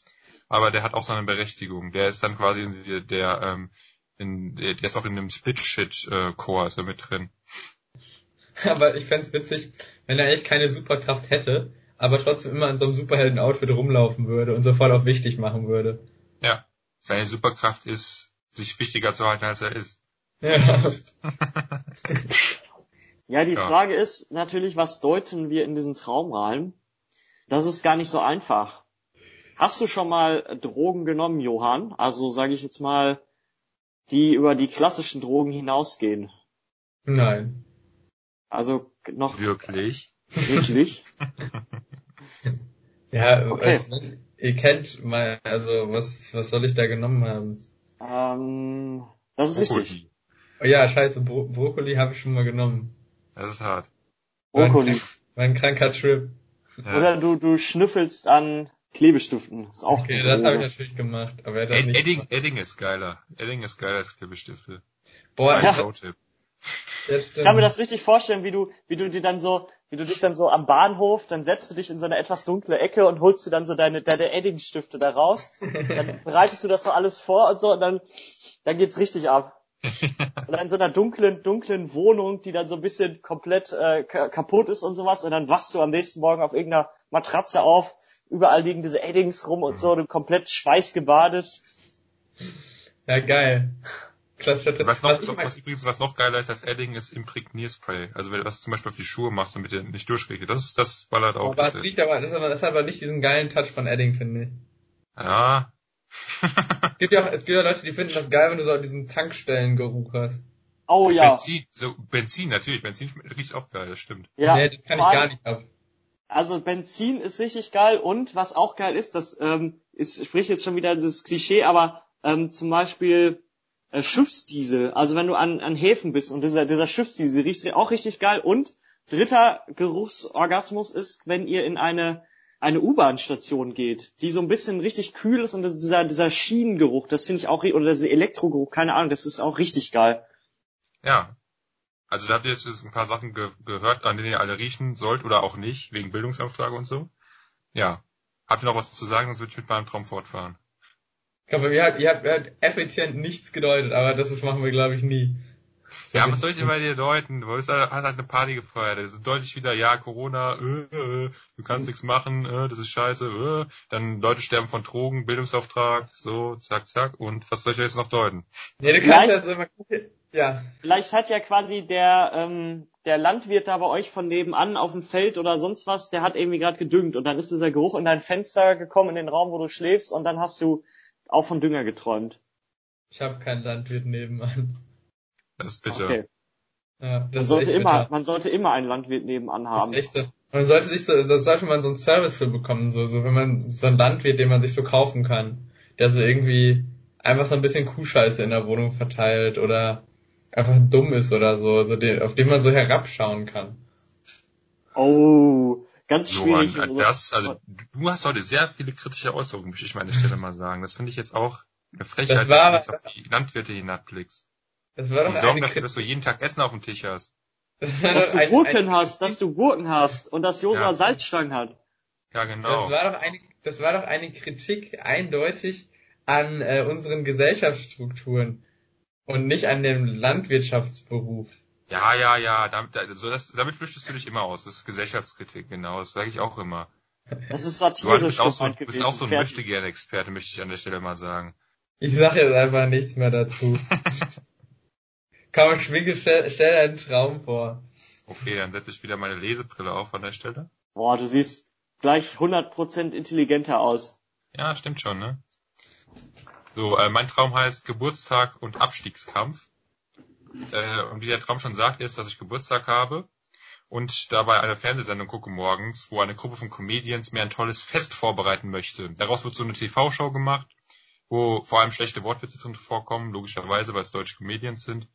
aber der hat auch seine Berechtigung. Der ist dann quasi in der, der ähm, in, der ist auch in dem Split Shit äh, ist er mit drin. Aber ich fänd's witzig, wenn er echt keine Superkraft hätte, aber trotzdem immer in so einem Superhelden-Outfit rumlaufen würde und sofort auf wichtig machen würde. Ja, seine Superkraft ist, sich wichtiger zu halten, als er ist. Ja. Ja, die Ja. Frage ist natürlich, was deuten wir in diesen Traum rein? Das ist gar nicht so einfach. Hast du schon mal Drogen genommen, Johann? Also sage ich jetzt mal, die über die klassischen Drogen hinausgehen. Nein. Also noch Wirklich? wirklich? Ja, Okay. als, ihr kennt mal, also was, was soll ich da genommen haben? ähm, das ist richtig. Brokkoli. Oh ja, scheiße, Bro Brokkoli habe ich schon mal genommen. Das ist hart. Brokkoli. War ein kranker Trip. Ja. Oder du, du schnüffelst an Klebestiften. Ist auch Okay, das habe ich natürlich gemacht, aber er hat Ed nicht Edding, gemacht. Edding ist geiler. Edding ist geiler als Klebestifte. Boah, Mein ja. Pro-Tipp. jetzt, Ich kann mir das richtig vorstellen, wie du, wie du dir dann so, wie du dich dann so am Bahnhof, dann setzt du dich in so eine etwas dunkle Ecke und holst dir dann so deine, deine Edding-Stifte da raus. Dann bereitest du das so alles vor und so und dann, dann geht's richtig ab. Oder in so einer dunklen, dunklen Wohnung, die dann so ein bisschen komplett äh, ka- kaputt ist und sowas. Und dann wachst du am nächsten Morgen auf irgendeiner Matratze auf. Überall liegen diese Eddings rum und so, du komplett schweißgebadet. ja, geil. Klassischer Trip. Was, noch, Was was übrigens was noch geiler ist als Edding ist Imprägnierspray. Also wenn du das zum Beispiel auf die Schuhe machst, damit ihr nicht durchregnet. Das ist, das ballert auch. aber es das- riecht aber, das, ist aber- das hat aber nicht diesen geilen Touch von Edding, finde ich. ja. Es gibt ja auch, es gibt ja Leute, die finden das geil, wenn du so diesen Tankstellengeruch hast. Oh ja. Benzin, so Benzin natürlich. Benzin riecht auch geil, das stimmt. ja. nee, das kann ich gar nicht ab. Also Benzin ist richtig geil und was auch geil ist, das ähm, ist, sprich jetzt schon wieder das Klischee, aber ähm, zum Beispiel äh, Schiffsdiesel. Also wenn du an, an Häfen bist und dieser, dieser Schiffsdiesel riecht auch richtig geil. Und dritter Geruchsorgasmus ist, wenn ihr in eine eine U-Bahn-Station geht, die so ein bisschen richtig kühl ist und dieser, dieser Schienengeruch, das finde ich auch, oder dieser Elektrogeruch, keine Ahnung, das ist auch richtig geil. Ja. Also da habt ihr jetzt ein paar Sachen ge gehört, an denen ihr alle riechen sollt oder auch nicht, wegen Bildungsauftrag und so. Ja. Habt ihr noch was zu sagen, sonst würde ich mit meinem Traum fortfahren. Ich glaube, ihr habt, ihr habt, ihr habt effizient nichts gedeutet, aber das ist, machen wir, glaube ich, nie. Ja, was soll ich denn bei dir deuten? Du hast halt halt eine Party gefeiert. Das ist deutlich wieder, ja, Corona, äh, äh, du kannst nichts machen, äh, das ist scheiße, äh. Dann Leute sterben von Drogen, Bildungsauftrag, so, zack, zack. Und was soll ich jetzt noch deuten? Nee, du Vielleicht- kannst ja so, man kann- ja. Vielleicht hat ja quasi der, ähm, der Landwirt da bei euch von nebenan auf dem Feld oder sonst was, der hat irgendwie gerade gedüngt und dann ist dieser Geruch in dein Fenster gekommen, in den Raum, wo du schläfst und dann hast du auch von Dünger geträumt. Ich habe keinen Landwirt nebenan. Das ist bitter. Okay. Ja, das Man sollte immer, bitter. man sollte immer einen Landwirt nebenan Das haben. ist echt so. Man sollte sich so, so sollte man so einen Service für bekommen, so, so wenn man so einen Landwirt, den man sich so kaufen kann, der so irgendwie einfach so ein bisschen Kuhscheiße in der Wohnung verteilt oder einfach dumm ist oder so, so den, auf den man so herabschauen kann. Oh, ganz schwierig. an, an das, also du hast heute sehr viele kritische Äußerungen, möchte ich mal an der Stelle mal sagen. Das finde ich jetzt auch eine Frechheit, Das war- dass du jetzt auf die Landwirte hinabblickst. Das war Die doch sorgen eine, dafür, dass du jeden Tag Essen auf dem Tisch hast. das dass du ein- Gurken ein- hast, dass du Gurken hast und dass Josua Ja. Salzstangen hat. Ja, genau. Das war doch eine, das war doch eine Kritik eindeutig an äh, unseren Gesellschaftsstrukturen und nicht an dem Landwirtschaftsberuf. Ja, ja, ja, damit, also das, damit flüchtest du dich immer aus. Das ist Gesellschaftskritik, genau, das sage ich auch immer. Das ist Du satirisch bist auch so, bist auch so ein Fertig. Möchtegern-Experte, möchte ich an der Stelle mal sagen. Ich sag jetzt einfach nichts mehr dazu. Komm, Schwinke, stell, stell deinen Traum vor. Okay, dann setze ich wieder meine Lesebrille auf an der Stelle. Boah, du siehst gleich 100% intelligenter aus. Ja, stimmt schon, ne? So, äh, mein Traum heißt Geburtstag und Abstiegskampf. Äh, und wie der Traum schon sagt, ist, dass ich Geburtstag habe und dabei eine Fernsehsendung gucke morgens, wo eine Gruppe von Comedians mir ein tolles Fest vorbereiten möchte. Daraus wird so eine TV-Show gemacht, wo vor allem schlechte Wortwitze drin vorkommen, logischerweise, weil es deutsche Comedians sind.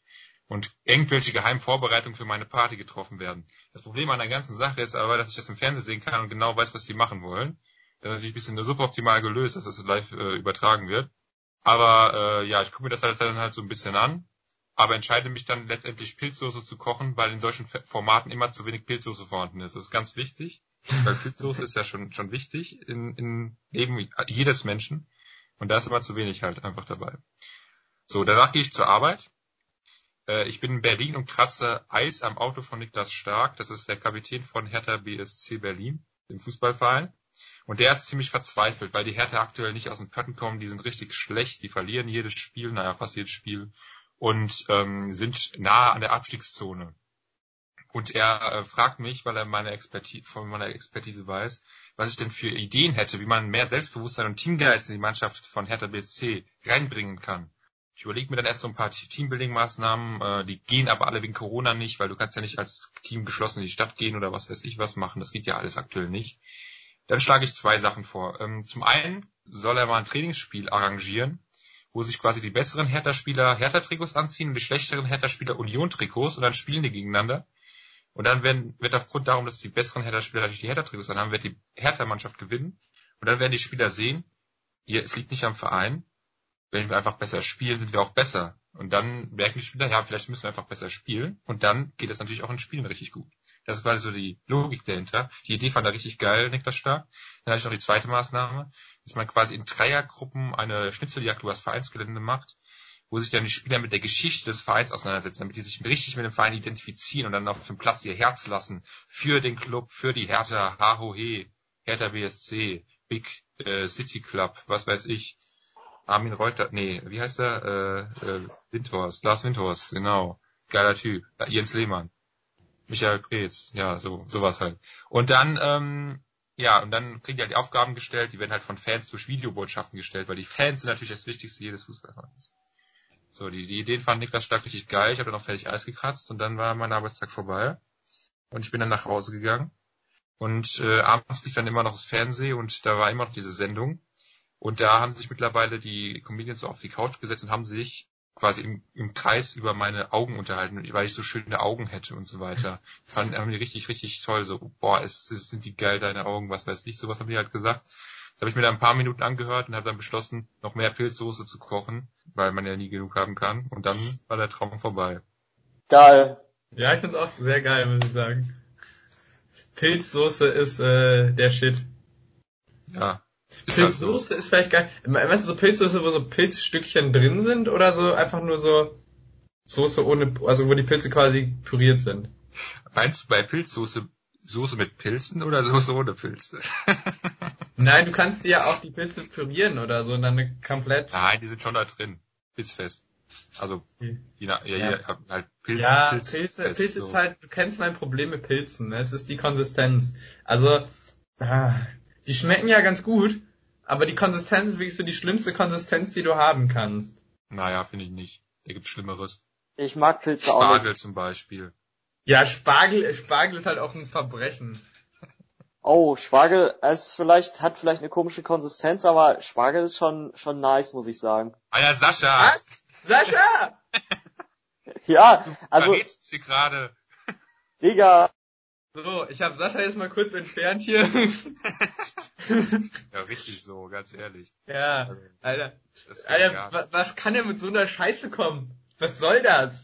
Und irgendwelche geheimen Vorbereitungen für meine Party getroffen werden. Das Problem an der ganzen Sache ist aber, dass ich das im Fernsehen sehen kann und genau weiß, was sie machen wollen. Das ist natürlich ein bisschen suboptimal gelöst, dass das live äh, übertragen wird. Aber äh, ja, ich gucke mir das halt dann halt so ein bisschen an, aber entscheide mich dann letztendlich Pilzsoße zu kochen, weil in solchen Formaten immer zu wenig Pilzsoße vorhanden ist. Das ist ganz wichtig, weil Pilzsoße ist ja schon schon wichtig in, in Leben jedes Menschen und da ist immer zu wenig halt einfach dabei. So, danach gehe ich zur Arbeit. Äh, ich bin in Berlin und kratze Eis am Auto von Niklas Stark. Das ist der Kapitän von Hertha BSC Berlin, dem Fußballverein. Und der ist ziemlich verzweifelt, weil die Hertha aktuell nicht aus den Pötten kommen. Die sind richtig schlecht. Die verlieren jedes Spiel, naja, fast jedes Spiel. Und ähm, sind nahe an der Abstiegszone. Und er äh, fragt mich, weil er meine Expertise, von meiner Expertise weiß, was ich denn für Ideen hätte, wie man mehr Selbstbewusstsein und Teamgeist in die Mannschaft von Hertha BSC reinbringen kann. Ich überlege mir dann erst so ein paar Teambuilding-Maßnahmen, äh, die gehen aber alle wegen Corona nicht, weil du kannst ja nicht als Team geschlossen in die Stadt gehen oder was weiß ich was machen. Das geht ja alles aktuell nicht. Dann schlage ich zwei Sachen vor. Ähm, zum einen soll er mal ein Trainingsspiel arrangieren, wo sich quasi die besseren Hertha-Spieler Hertha-Trikots anziehen und die schlechteren Hertha-Spieler Union-Trikots und dann spielen die gegeneinander. Und dann werden, wird aufgrund darum, dass die besseren Hertha-Spieler natürlich die Hertha-Trikots haben, wird die Hertha-Mannschaft gewinnen. Und dann werden die Spieler sehen, hier, es liegt nicht am Verein. Wenn wir einfach besser spielen, sind wir auch besser. Und dann merken die Spieler, ja, vielleicht müssen wir einfach besser spielen. Und dann geht es natürlich auch in Spielen richtig gut. Das war so die Logik dahinter. Die Idee fand er richtig geil, Niklas Stark. Dann hatte ich noch die zweite Maßnahme, dass man quasi in Dreiergruppen eine Schnitzeljagd über das Vereinsgelände macht, wo sich dann die Spieler mit der Geschichte des Vereins auseinandersetzen, damit die sich richtig mit dem Verein identifizieren und dann auf dem Platz ihr Herz lassen. Für den Club, für die Hertha, H-Ho-He, Hertha BSC, Big äh, City Club, was weiß ich. Armin Reuter, nee, wie heißt er? Äh, äh, Windhorst, Lars Windhorst, genau. Geiler Typ. Jens Lehmann. Michael Preetz, ja, so, sowas halt. Und dann, ähm, ja, und dann kriegen die halt die Aufgaben gestellt, die werden halt von Fans durch Videobotschaften gestellt, weil die Fans sind natürlich das Wichtigste jedes Fußballvereins. So, die, die Ideen fand Niklas Stark richtig geil, ich habe dann auch fertig Eis gekratzt und dann war mein Arbeitstag vorbei. Und ich bin dann nach Hause gegangen. Und äh, abends lief dann immer noch das Fernsehen und da war immer noch diese Sendung. Und da haben sich mittlerweile die Comedians so auf die Couch gesetzt und haben sich quasi im, im Kreis über meine Augen unterhalten, weil ich so schöne Augen hätte und so weiter. Fanden haben die richtig, richtig toll. So, boah, es, es sind die geil, deine Augen, was weiß ich, sowas haben die halt gesagt. Das habe ich mir dann ein paar Minuten angehört und habe dann beschlossen, noch mehr Pilzsoße zu kochen, weil man ja nie genug haben kann. Und dann war der Traum vorbei. Geil. Ja, ich find's auch sehr geil, muss ich sagen. Pilzsoße ist äh, der Shit. Ja. Halt. Pilzsoße ist vielleicht geil. Weißt du, so Pilzsoße, wo so Pilzstückchen drin sind oder so einfach nur so Soße ohne, also wo die Pilze quasi püriert sind? Meinst du bei Pilzsoße Soße mit Pilzen oder Soße ohne Pilze? Nein, du kannst dir ja auch die Pilze pürieren oder so und dann komplett. Nein, die sind schon da drin. Ist fest. Also, Okay. nach, ja, Ja. ja. halt Pilz, Ja, Pilz, Pilze, fest, Pilz so. ist halt, du kennst mein Problem mit Pilzen, ne? es ist die Konsistenz. Also, ah, die schmecken ja ganz gut, aber die Konsistenz ist wirklich so die schlimmste Konsistenz, die du haben kannst. Naja, finde ich nicht. Da gibt's Schlimmeres. Ich mag Pilze auch nicht. Spargel zum Beispiel. Ja, Spargel, Spargel ist halt auch ein Verbrechen. Oh, Spargel ist vielleicht, hat vielleicht eine komische Konsistenz, aber Spargel ist schon, schon nice, muss ich sagen. Alter, Sascha! Was? Sascha! Ja, also, verrätst sie gerade. Digga, So, ich habe Sascha jetzt mal kurz entfernt hier. Ja, richtig so, ganz ehrlich. ja, Alter. Das Alter, wa- was kann denn mit so einer Scheiße kommen? Was soll das?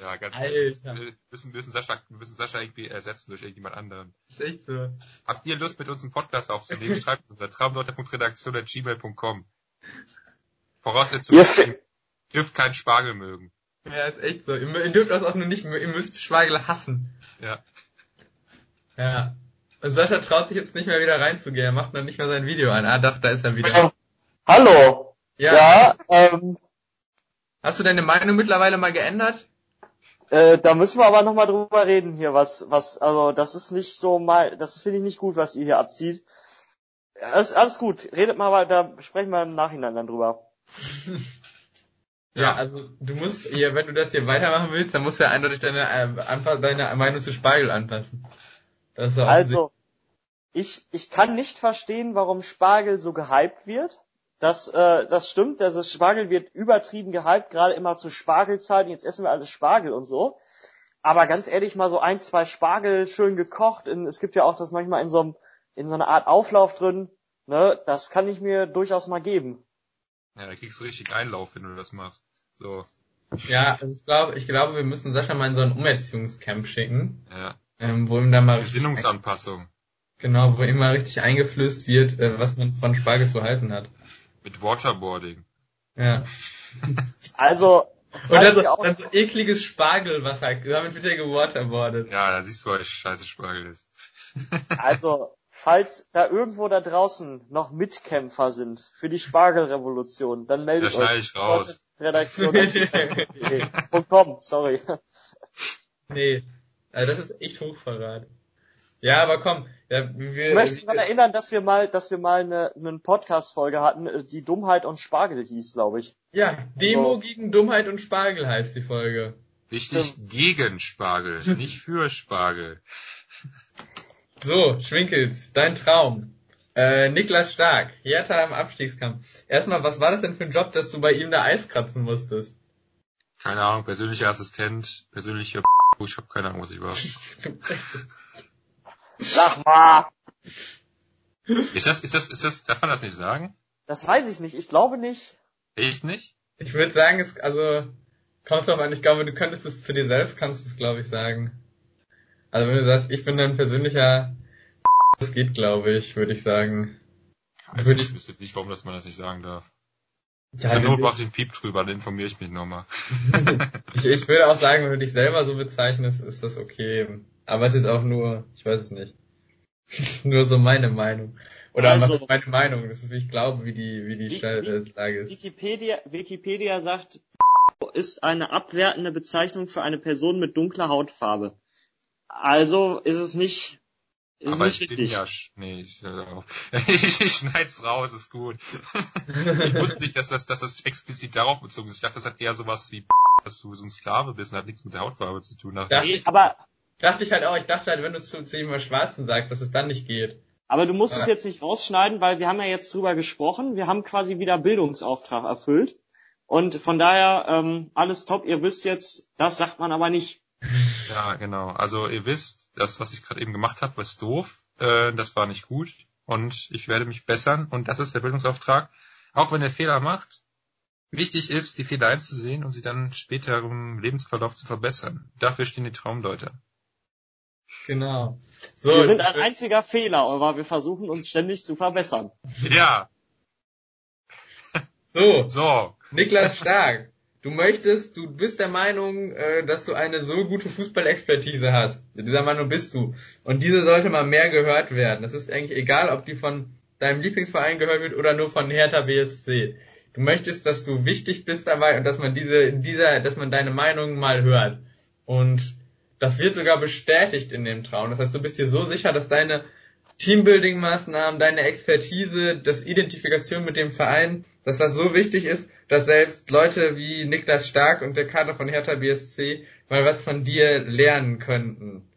ja, ganz Alter. ehrlich. Wir müssen, müssen Sascha, wir müssen Sascha irgendwie ersetzen durch irgendjemand anderen. ist echt so. Habt ihr Lust, mit uns einen Podcast aufzunehmen? Schreibt uns unter traumdeuter.redaktion.gmail.com. Voraussetzung, Ihr dürft keinen Spargel mögen. Ja, ist echt so. Ihr, ihr dürft das auch nur nicht, ihr müsst Spargel hassen. Ja. Ja. Sascha traut sich jetzt nicht mehr wieder reinzugehen. Er macht dann nicht mehr sein Video an. Ah, doch, da ist er wieder. hallo. Ja. Ja, ähm, Hast du deine Meinung mittlerweile mal geändert? äh, da müssen wir aber nochmal drüber reden hier, was, was, also, das ist nicht so mal, das finde ich nicht gut, was ihr hier abzieht. Alles, alles gut, redet mal, da sprechen wir im Nachhinein dann drüber. Ja, also du musst, ja, wenn du das hier weitermachen willst, dann musst du ja eindeutig deine, äh, deine Meinung zu Spargel anpassen. Das ist ja Also, ich, ich kann nicht verstehen, warum Spargel so gehypt wird. Das, äh, das stimmt, also Spargel wird übertrieben gehypt, gerade immer zu Spargelzeiten, jetzt essen wir alles Spargel und so. Aber ganz ehrlich, mal so ein, zwei Spargel schön gekocht, in, es gibt ja auch das manchmal in so, einem, in so einer Art Auflauf drin, ne, das kann ich mir durchaus mal geben. Ja, da kriegst du richtig Einlauf, wenn du das machst. So, Ja, also ich glaube, ich glaube, wir müssen Sascha mal in so ein Umerziehungscamp schicken, ja. Ähm, wo ihm dann mal richtig, Gesinnungsanpassung. genau, wo ihm mal richtig eingeflößt wird, äh, was man von Spargel zu halten hat. Mit Waterboarding. Ja. Also, Und dann so, dann so ekliges Spargelwasser, damit wird er gewaterboardet. Ja, da siehst du, was scheiße Spargel ist. also, falls da irgendwo da draußen noch Mitkämpfer sind für die Spargelrevolution, dann Da meldet schneide euch. ich raus. Redaktion. .com, sorry. Nee, also das ist echt Hochverrat. Ja, aber komm, ja, wir, Ich möchte daran erinnern, dass wir mal, dass wir mal eine, eine Podcast-Folge hatten, äh, die Dummheit und Spargel hieß, glaube ich. ja, Demo So. gegen Dummheit und Spargel heißt die Folge. Wichtig, gegen Spargel, nicht für Spargel. So, Schwinkels, dein Traum. Äh, Niklas Stark, Hertha im Abstiegskampf. Erstmal, was war das denn für ein Job, dass du bei ihm da Eis kratzen musstest? Keine Ahnung, persönlicher Assistent, persönlicher Ich habe keine Ahnung, was ich war. Sag mal! Ist das, ist das, ist das, darf man das nicht sagen? Das weiß ich nicht. Ich glaube nicht. Echt nicht? Ich würde sagen, es, also, kommt drauf an, ich glaube, du könntest es zu dir selbst, kannst du es, glaube ich, sagen. Also wenn du sagst, ich bin dein persönlicher, das geht, glaube ich, würde ich sagen. Also Würde ich ich- wüsste nicht, warum das man das nicht sagen darf. Ja, Zur Not ich- mache ich einen Piep drüber, dann informiere ich mich nochmal. ich, ich würde auch sagen, wenn du dich selber so bezeichnest, ist das okay. Aber es ist auch nur, ich weiß es nicht. nur so meine Meinung. Oder Also- was ist meine Meinung? Das ist, wie ich glaube, wie die, wie die der Lage ist. Wikipedia, Wikipedia sagt, ist eine abwertende Bezeichnung für eine Person mit dunkler Hautfarbe. Also ist es nicht, ist Aber nicht ich bin richtig. ja, sch- nee, ich, auf. ich, ich schneid's raus, ist gut. ich wusste nicht, dass das, dass das explizit darauf bezogen ist. Ich dachte, das hat eher sowas wie, dass du so ein Sklave bist und hat nichts mit der Hautfarbe zu tun. Dachte Dachte ich, ich, Aber, dachte ich halt auch, ich dachte halt, wenn du es zu, zu jemandem Schwarzen sagst, dass es dann nicht geht. aber du musst es Ja. jetzt nicht rausschneiden, weil wir haben ja jetzt drüber gesprochen. Wir haben quasi wieder Bildungsauftrag erfüllt. Und von daher, ähm, alles top. Ihr wisst jetzt, das sagt man aber nicht. Ja, genau. Also ihr wisst, das, was ich gerade eben gemacht habe, war doof. Äh, das war nicht gut. Und ich werde mich bessern. Und das ist der Bildungsauftrag. Auch wenn ihr Fehler macht, wichtig ist, die Fehler einzusehen und sie dann später im Lebensverlauf zu verbessern. Dafür stehen die Traumdeuter. Genau. So, wir sind ein einziger Fehler, aber wir versuchen uns ständig zu verbessern. Ja, so, so. Niklas Stark, du möchtest, du bist der Meinung, äh, dass du eine so gute Fußballexpertise hast. Dieser Meinung bist du. Und diese sollte mal mehr gehört werden. Das ist eigentlich egal, ob die von deinem Lieblingsverein gehört wird oder nur von Hertha BSC. Du möchtest, dass du wichtig bist dabei und dass man diese, dieser, dass man deine Meinung mal hört. Und das wird sogar bestätigt in dem Traum. Das heißt, du bist dir so sicher, dass deine Teambuilding-Maßnahmen, deine Expertise, das Identifikation mit dem Verein, dass das so wichtig ist, dass selbst Leute wie Niklas Stark und der Kader von Hertha BSC mal was von dir lernen könnten.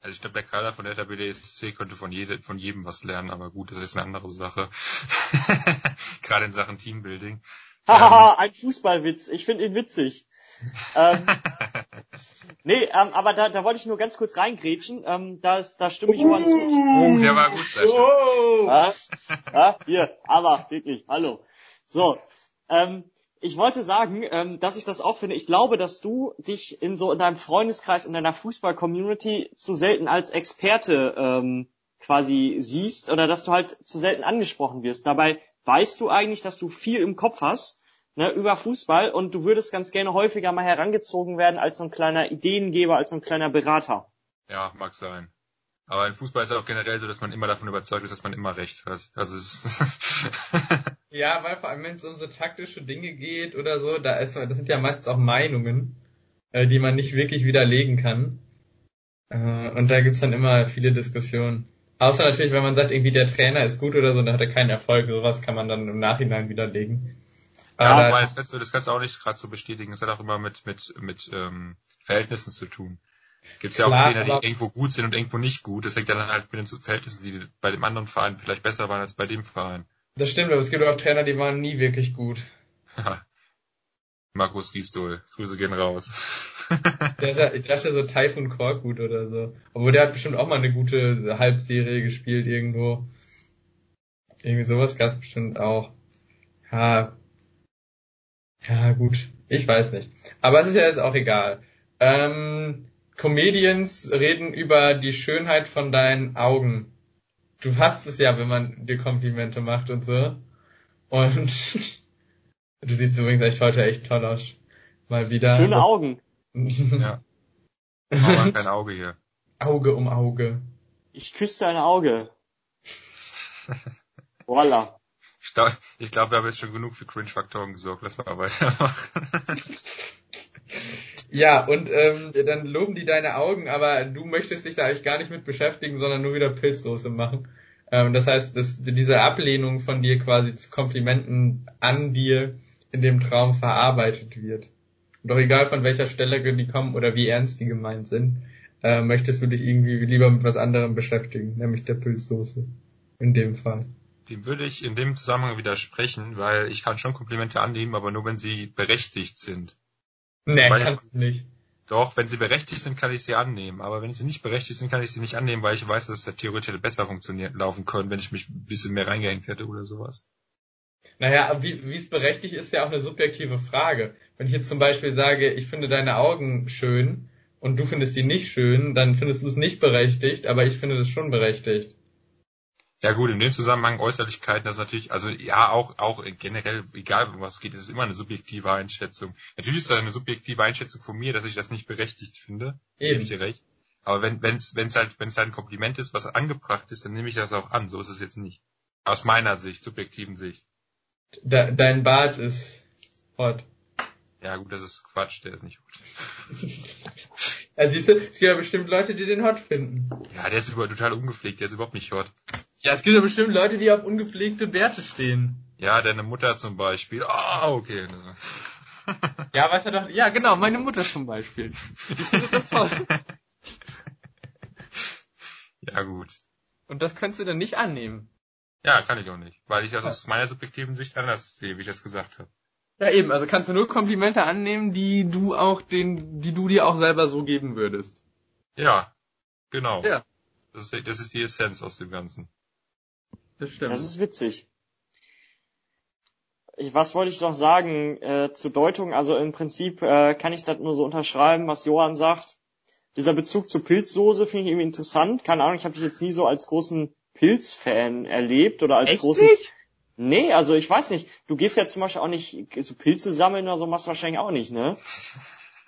Also ich glaube, der Kader von der BDSC könnte von, jede, von jedem was lernen, aber gut, das ist eine andere Sache. Gerade in Sachen Teambuilding. Haha, ein Fußballwitz. Ich finde ihn witzig. ähm, nee, ähm, aber da, da wollte ich nur ganz kurz reingrätschen. Ähm, da, da stimme ich Johann zu. Oh, der war gut, schön. Oh! Ja, ja, hier, aber wirklich, hallo. So, ähm, ich wollte sagen, ähm, dass ich das auch finde. Ich glaube, dass du dich in so in deinem Freundeskreis, in deiner Fußball-Community zu selten als Experte ähm, quasi siehst oder dass du halt zu selten angesprochen wirst. Dabei weißt du eigentlich, dass du viel im Kopf hast ne, über Fußball und du würdest ganz gerne häufiger mal herangezogen werden als so ein kleiner Ideengeber, als so ein kleiner Berater. Ja, mag sein. Aber im Fußball ist es auch generell so, dass man immer davon überzeugt ist, dass man immer recht hat. Also es ist Ja, weil vor allem, wenn es um so taktische Dinge geht oder so, da ist das sind ja meistens auch Meinungen, äh, die man nicht wirklich widerlegen kann. Äh, und da gibt's dann immer viele Diskussionen. Außer natürlich, wenn man sagt, irgendwie der Trainer ist gut oder so, dann hat er keinen Erfolg. Sowas kann man dann im Nachhinein widerlegen. Ja, aber das kannst du, das kannst du auch nicht gerade so bestätigen. Das hat auch immer mit, mit, mit ähm, Verhältnissen zu tun. Gibt ja auch Trainer, die irgendwo gut sind und irgendwo nicht gut. Das hängt dann halt mit den Verhältnissen, die bei dem anderen Verein vielleicht besser waren als bei dem Verein. das stimmt, aber es gibt auch Trainer, die waren nie wirklich gut. Markus Gisdol, Grüße gehen raus. Der, hat- ich dachte so Typhoon Korkut oder so. Obwohl der hat bestimmt auch mal eine gute Halbserie gespielt irgendwo. Irgendwie sowas gab's bestimmt auch. Ja. Ja, gut. Ich weiß nicht. Aber es ist ja jetzt auch egal. Ähm, Comedians reden über die Schönheit von deinen Augen. Du hast es ja, wenn man dir Komplimente macht und so. Und du siehst übrigens echt heute echt toll aus. Mal wieder. Schöne Augen. ja. Mach kein Auge hier. Auge um Auge. Ich küsse dein Auge. Voila. Ich glaube, ich glaub, wir haben jetzt schon genug für Cringe-Faktoren gesorgt. Lass mal weitermachen. Ja, und ähm, dann loben die deine Augen, aber du möchtest dich da eigentlich gar nicht mit beschäftigen, sondern nur wieder Pilzsoße machen. Ähm, das heißt, dass diese Ablehnung von dir quasi zu Komplimenten an dir in dem Traum verarbeitet wird. Auch egal von welcher Stelle die kommen oder wie ernst die gemeint sind, äh, möchtest du dich irgendwie lieber mit was anderem beschäftigen, nämlich der Pilzsoße. In dem Fall. Dem würde ich in dem Zusammenhang widersprechen, weil ich kann schon Komplimente annehmen, aber nur wenn sie berechtigt sind. Nee, Weil- kannst du nicht. Doch, wenn sie berechtigt sind, kann ich sie annehmen. Aber wenn sie nicht berechtigt sind, kann ich sie nicht annehmen, weil ich weiß, dass es ja theoretisch hätte besser funktioniert laufen können, wenn ich mich ein bisschen mehr reingehängt hätte oder sowas. Naja, wie, wie es berechtigt ist, ja auch eine subjektive Frage. Wenn ich jetzt zum Beispiel sage, ich finde deine Augen schön und du findest die nicht schön, dann findest du es nicht berechtigt, aber ich finde das schon berechtigt. Ja gut, in dem Zusammenhang Äußerlichkeiten, das ist natürlich, also ja, auch, auch generell, egal um was es geht, es ist immer eine subjektive Einschätzung. Natürlich ist das eine subjektive Einschätzung von mir, dass ich das nicht berechtigt finde. Eben. Ich dir recht. Aber wenn es wenn's halt, wenn es halt ein Kompliment ist, was angebracht ist, dann nehme ich das auch an. So ist es jetzt nicht. Aus meiner Sicht, subjektiven Sicht. De dein Bart ist hot. Ja gut, das ist Quatsch, der ist nicht gut. Ja, siehst du, es gibt ja bestimmt Leute, die den hot finden. Ja, der ist über, total ungepflegt, der ist überhaupt nicht hot. Ja, es gibt ja bestimmt Leute, die auf ungepflegte Bärte stehen. Ja, deine Mutter zum Beispiel. Ah, okay. Ja, weiß er doch. Ja, genau, meine Mutter zum Beispiel. Ja gut. Und das könntest du dann nicht annehmen. Ja, kann ich auch nicht, weil ich das aus meiner subjektiven Sicht anders sehe, wie ich das gesagt habe. Ja, eben, also kannst du nur Komplimente annehmen, die du auch den, die du dir auch selber so geben würdest. Ja, genau. Ja. Das ist, das ist die Essenz aus dem Ganzen. Das stimmt. Das ist witzig. Ich, was wollte ich noch sagen äh, zur Deutung? Also im Prinzip äh, kann ich das nur so unterschreiben, was Johann sagt. Dieser Bezug zur Pilzsoße finde ich irgendwie interessant. Keine Ahnung, ich habe dich jetzt nie so als großen Pilzfan erlebt oder als Echt großen. nicht? Nee, also ich weiß nicht. Du gehst ja zum Beispiel auch nicht so Pilze sammeln oder so, machst du wahrscheinlich auch nicht, ne?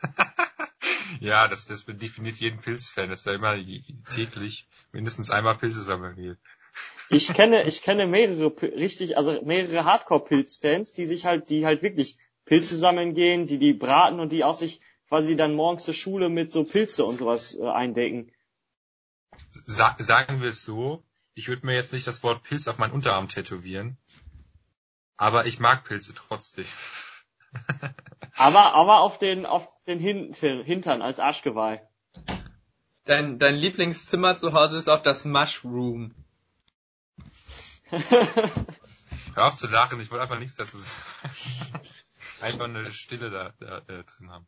ja, das, das definiert jeden Pilzfan, dass er immer täglich mindestens einmal Pilze sammeln geht. Ich kenne, ich kenne mehrere richtig, also mehrere Hardcore-Pilz-Fans, die sich halt, die halt wirklich Pilze sammeln gehen, die die braten und die auch sich quasi dann morgens zur Schule mit so Pilze und sowas äh, eindecken. Sa sagen wir es so, ich würde mir jetzt nicht das Wort Pilz auf meinen Unterarm tätowieren, aber ich mag Pilze trotzdem. Aber, aber auf den, auf den Hintern, Hintern als Arschgeweih. Dein, dein Lieblingszimmer zu Hause ist auch das Mushroom. Hör auf zu lachen, ich wollte einfach nichts dazu sagen. Einfach eine Stille da, da äh, drin haben.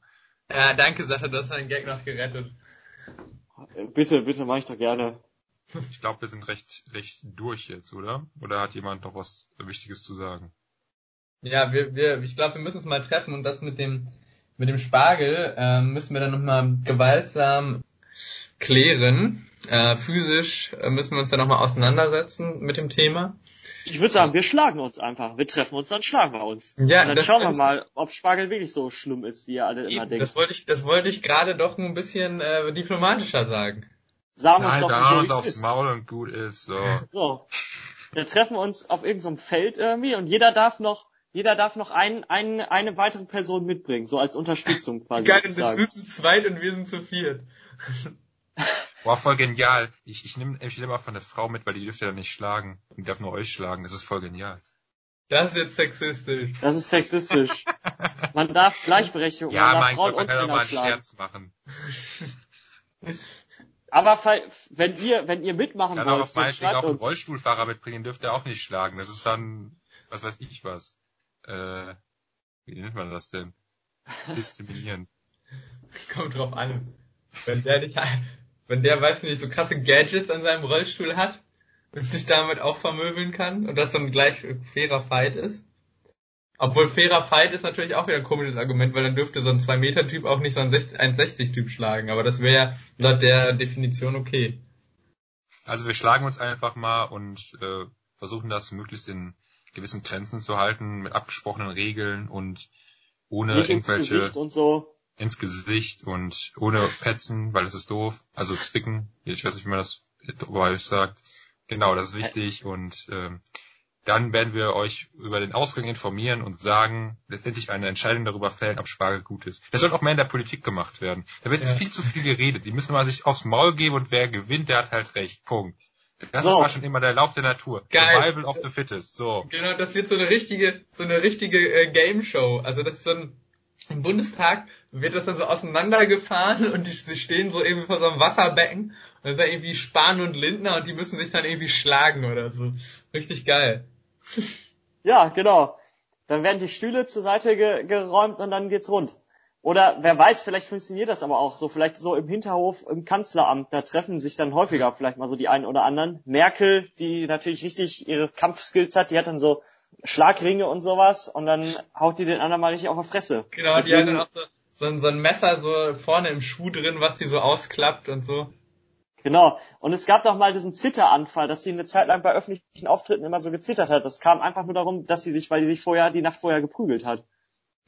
Ja, danke, Sascha, du hast deinen Gag noch gerettet. bitte, bitte, mach ich doch gerne. Ich glaube, wir sind recht, recht durch jetzt, oder? Oder hat jemand noch was Wichtiges zu sagen? Ja, wir, wir, ich glaube, wir müssen uns mal treffen und das mit dem, mit dem Spargel ähm, müssen wir dann nochmal gewaltsam klären. Äh, physisch äh, müssen wir uns dann nochmal auseinandersetzen mit dem Thema. Ich würde sagen, wir schlagen uns einfach. Wir treffen uns, dann schlagen wir uns. Ja, und dann das schauen wir mal, ob Spargel wirklich so schlimm ist, wie ihr alle immer Eben, denkt. das wollte ich, das wollte ich gerade doch ein bisschen äh, diplomatischer sagen. Sagen Nein, doch da so, uns es aufs ist. Maul und gut ist, so. So. Wir treffen uns auf irgendeinem Feld irgendwie und jeder darf noch, jeder darf noch ein, ein, eine weitere Person mitbringen, so als Unterstützung quasi. Geil, sagen. du zu zweit und wir sind zu viert. Boah, voll genial. Ich, ich nehme ich nehm mal von der Frau mit, weil die dürfte ja nicht schlagen. Die darf nur euch schlagen. Das ist voll genial. Das ist jetzt sexistisch. Das ist sexistisch. Man darf Gleichberechtigung, Ja, man mein Frauen Gott, man kann doch mal einen schlagen. Scherz machen. Aber wenn ihr, wenn ihr mitmachen Kann auch wollt, auf dann meinetwegen auch einen. Rollstuhlfahrer mitbringen, dürfte er auch nicht schlagen. Das ist dann, was weiß ich was. Äh, wie nennt man das denn? Diskriminierend. Kommt drauf an. Wenn der nicht, wenn der, weiß nicht, so krasse Gadgets an seinem Rollstuhl hat und sich damit auch vermöbeln kann und das so ein gleich fairer Fight ist. Obwohl fairer Fight ist natürlich auch wieder ein komisches Argument, weil dann dürfte so ein 2-Meter-Typ auch nicht so ein 60 1,60-Typ schlagen. Aber das wäre laut der Definition okay. Also wir schlagen uns einfach mal und äh, versuchen das möglichst in gewissen Grenzen zu halten, mit abgesprochenen Regeln und ohne Nicht ins irgendwelche Gesicht und so. Ins Gesicht und ohne Petzen, weil das ist doof. Also zwicken, ich weiß nicht, wie man das bei euch sagt. Genau, das ist wichtig und ähm, dann werden wir euch über den Ausgang informieren und sagen, letztendlich eine Entscheidung darüber fällen, ob Spargel gut ist. Das soll auch mehr in der Politik gemacht werden. Da wird jetzt Ja. viel zu viel geredet. Die müssen mal sich aufs Maul geben und wer gewinnt, der hat halt recht. Punkt. Das So. war schon immer der Lauf der Natur. Geil. Survival of the fittest. So. Genau, das wird so eine richtige, so eine richtige äh, Game Show. Also das ist so ein im Bundestag wird das dann so auseinandergefahren und die, sie stehen so irgendwie vor so einem Wasserbecken und dann da irgendwie Spahn und Lindner und die müssen sich dann irgendwie schlagen oder so. Richtig geil. Ja, genau. Dann werden die Stühle zur Seite ge geräumt und dann geht's rund. Oder wer weiß, vielleicht funktioniert das aber auch so. Vielleicht so im Hinterhof, im Kanzleramt, da treffen sich dann häufiger vielleicht mal so die einen oder anderen. Merkel, die natürlich richtig ihre Kampfskills hat, die hat dann so Schlagringe und sowas und dann haut die den anderen mal richtig auf die Fresse. Genau, die hat dann auch so, so, ein, so ein Messer so vorne im Schuh drin, was die so ausklappt und so. Genau. Und es gab doch mal diesen Zitteranfall, dass sie eine Zeit lang bei öffentlichen Auftritten immer so gezittert hat. Das kam einfach nur darum, dass sie sich, weil die sich vorher, die Nacht vorher geprügelt hat.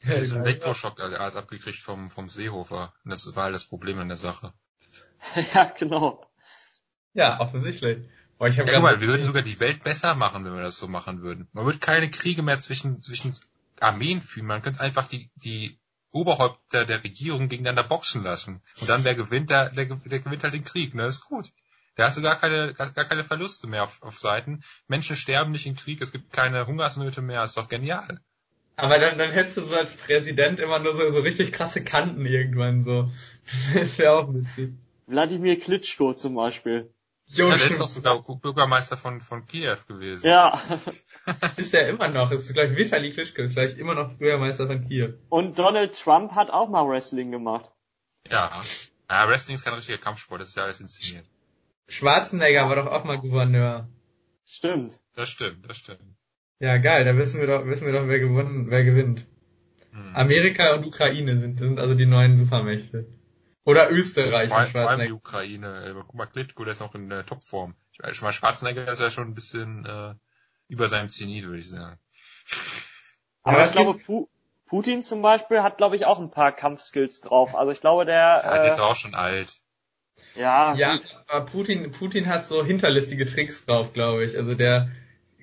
Ja, ist ein Elektroschock alles abgekriegt vom, vom Seehofer. Und das war halt das Problem in der Sache. ja, genau. Ja, offensichtlich. Boah, ich hab Ja, guck mal, wir würden sogar die Welt besser machen, wenn wir das so machen würden. Man würde keine Kriege mehr zwischen, zwischen Armeen führen. Man könnte einfach die, die Oberhäupter der Regierung gegeneinander boxen lassen. Und dann wer gewinnt, der, der, der gewinnt halt den Krieg, ne? Ist gut. Da hast du gar keine, gar, gar keine Verluste mehr auf, auf Seiten. Menschen sterben nicht im Krieg, es gibt keine Hungersnöte mehr, ist doch genial. Aber dann, dann hättest du so als Präsident immer nur so, so richtig krasse Kanten irgendwann so. Das wäre auch witzig. Wladimir Klitschko zum Beispiel. Jo, Ja, der ist doch sogar Bürgermeister von, von Kiew gewesen. Ja. ist der immer noch. Ist gleich Vitali Klitschko, ist gleich immer noch Bürgermeister von Kiew. Und Donald Trump hat auch mal Wrestling gemacht. Ja. ja. Wrestling ist kein richtiger Kampfsport, das ist ja alles inszeniert. Schwarzenegger war doch auch mal Gouverneur. Stimmt. Das stimmt, das stimmt. Ja, geil, da wissen wir doch, wissen wir doch, wer gewonnen, wer gewinnt. Hm. Amerika und Ukraine sind, sind also die neuen Supermächte. Oder Österreich Vor, vor allem die. Ukraine. Äh, guck mal, Klitschko, der ist noch in der Topform. Ich weiß schon mal, Schwarzenegger ist ja schon ein bisschen äh, über seinem Zenit, würde ich sagen. Aber Ja, ich glaube, Pu Putin zum Beispiel hat, glaube ich, auch ein paar Kampfskills drauf. Also ich glaube, der, Ja, der ist äh, aber auch schon alt. ja, Ja, gut. aber Putin, Putin hat so hinterlistige Tricks drauf, glaube ich. Also der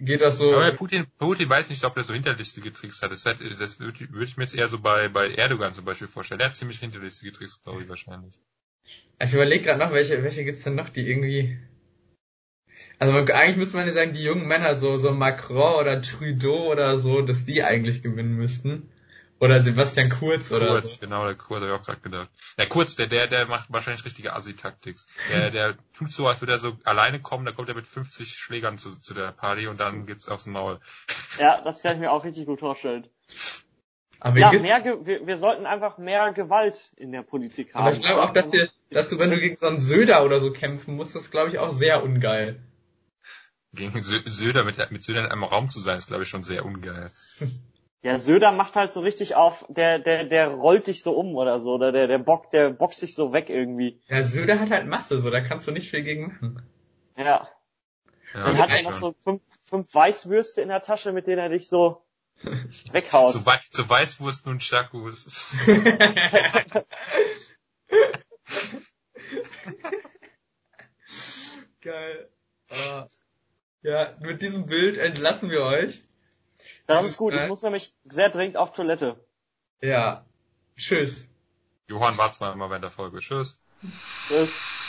geht das so. Aber Putin, Putin weiß nicht, ob er so hinterlistige Tricks hat. Das, hat, das würde ich mir jetzt eher so bei, bei Erdogan zum Beispiel vorstellen. Der hat ziemlich hinterlistige Tricks, glaube ich, wahrscheinlich. Ich überlege gerade noch, welche, welche gibt's denn noch, die irgendwie. Also man, eigentlich müsste man ja sagen, die jungen Männer, so, so Macron oder Trudeau oder so, dass die eigentlich gewinnen müssten. Oder Sebastian Kurz oder Kurz, so. genau, der Kurz habe ich auch gerade gedacht. Der Kurz, der, der, der macht wahrscheinlich richtige Assi-Taktiks. Der, der tut so, als würde er so alleine kommen, da kommt er mit 50 Schlägern zu, zu der Party und dann geht's aufs Maul. ja, das kann ich mir auch richtig gut vorstellen. Aber, Ja, mehr, Ge wir, wir sollten einfach mehr Gewalt in der Politik haben. aber ich glaube auch, dass, ihr, dass du, wenn du gegen so einen Söder oder so kämpfen musst, das glaube ich auch sehr ungeil. Gegen Sö- Söder, mit, mit Söder in einem Raum zu sein, ist glaube ich schon sehr ungeil. Ja, Söder macht halt so richtig auf, der, der, der rollt dich so um oder so, oder der, der Bock, der boxt dich so weg irgendwie. Ja, Söder hat halt Masse, so, da kannst du nicht viel gegen machen. Ja. Ja, das hat er noch so fünf, fünf Weißwürste in der Tasche, mit denen er dich so weghaut. So, Wei so Weißwurst und Chakus. Geil. Ah. Ja, mit diesem Bild entlassen wir euch. Das ist gut, ich muss nämlich sehr dringend auf Toilette. Ja. Tschüss. Johann war zwar immer während der Folge. Tschüss. Tschüss.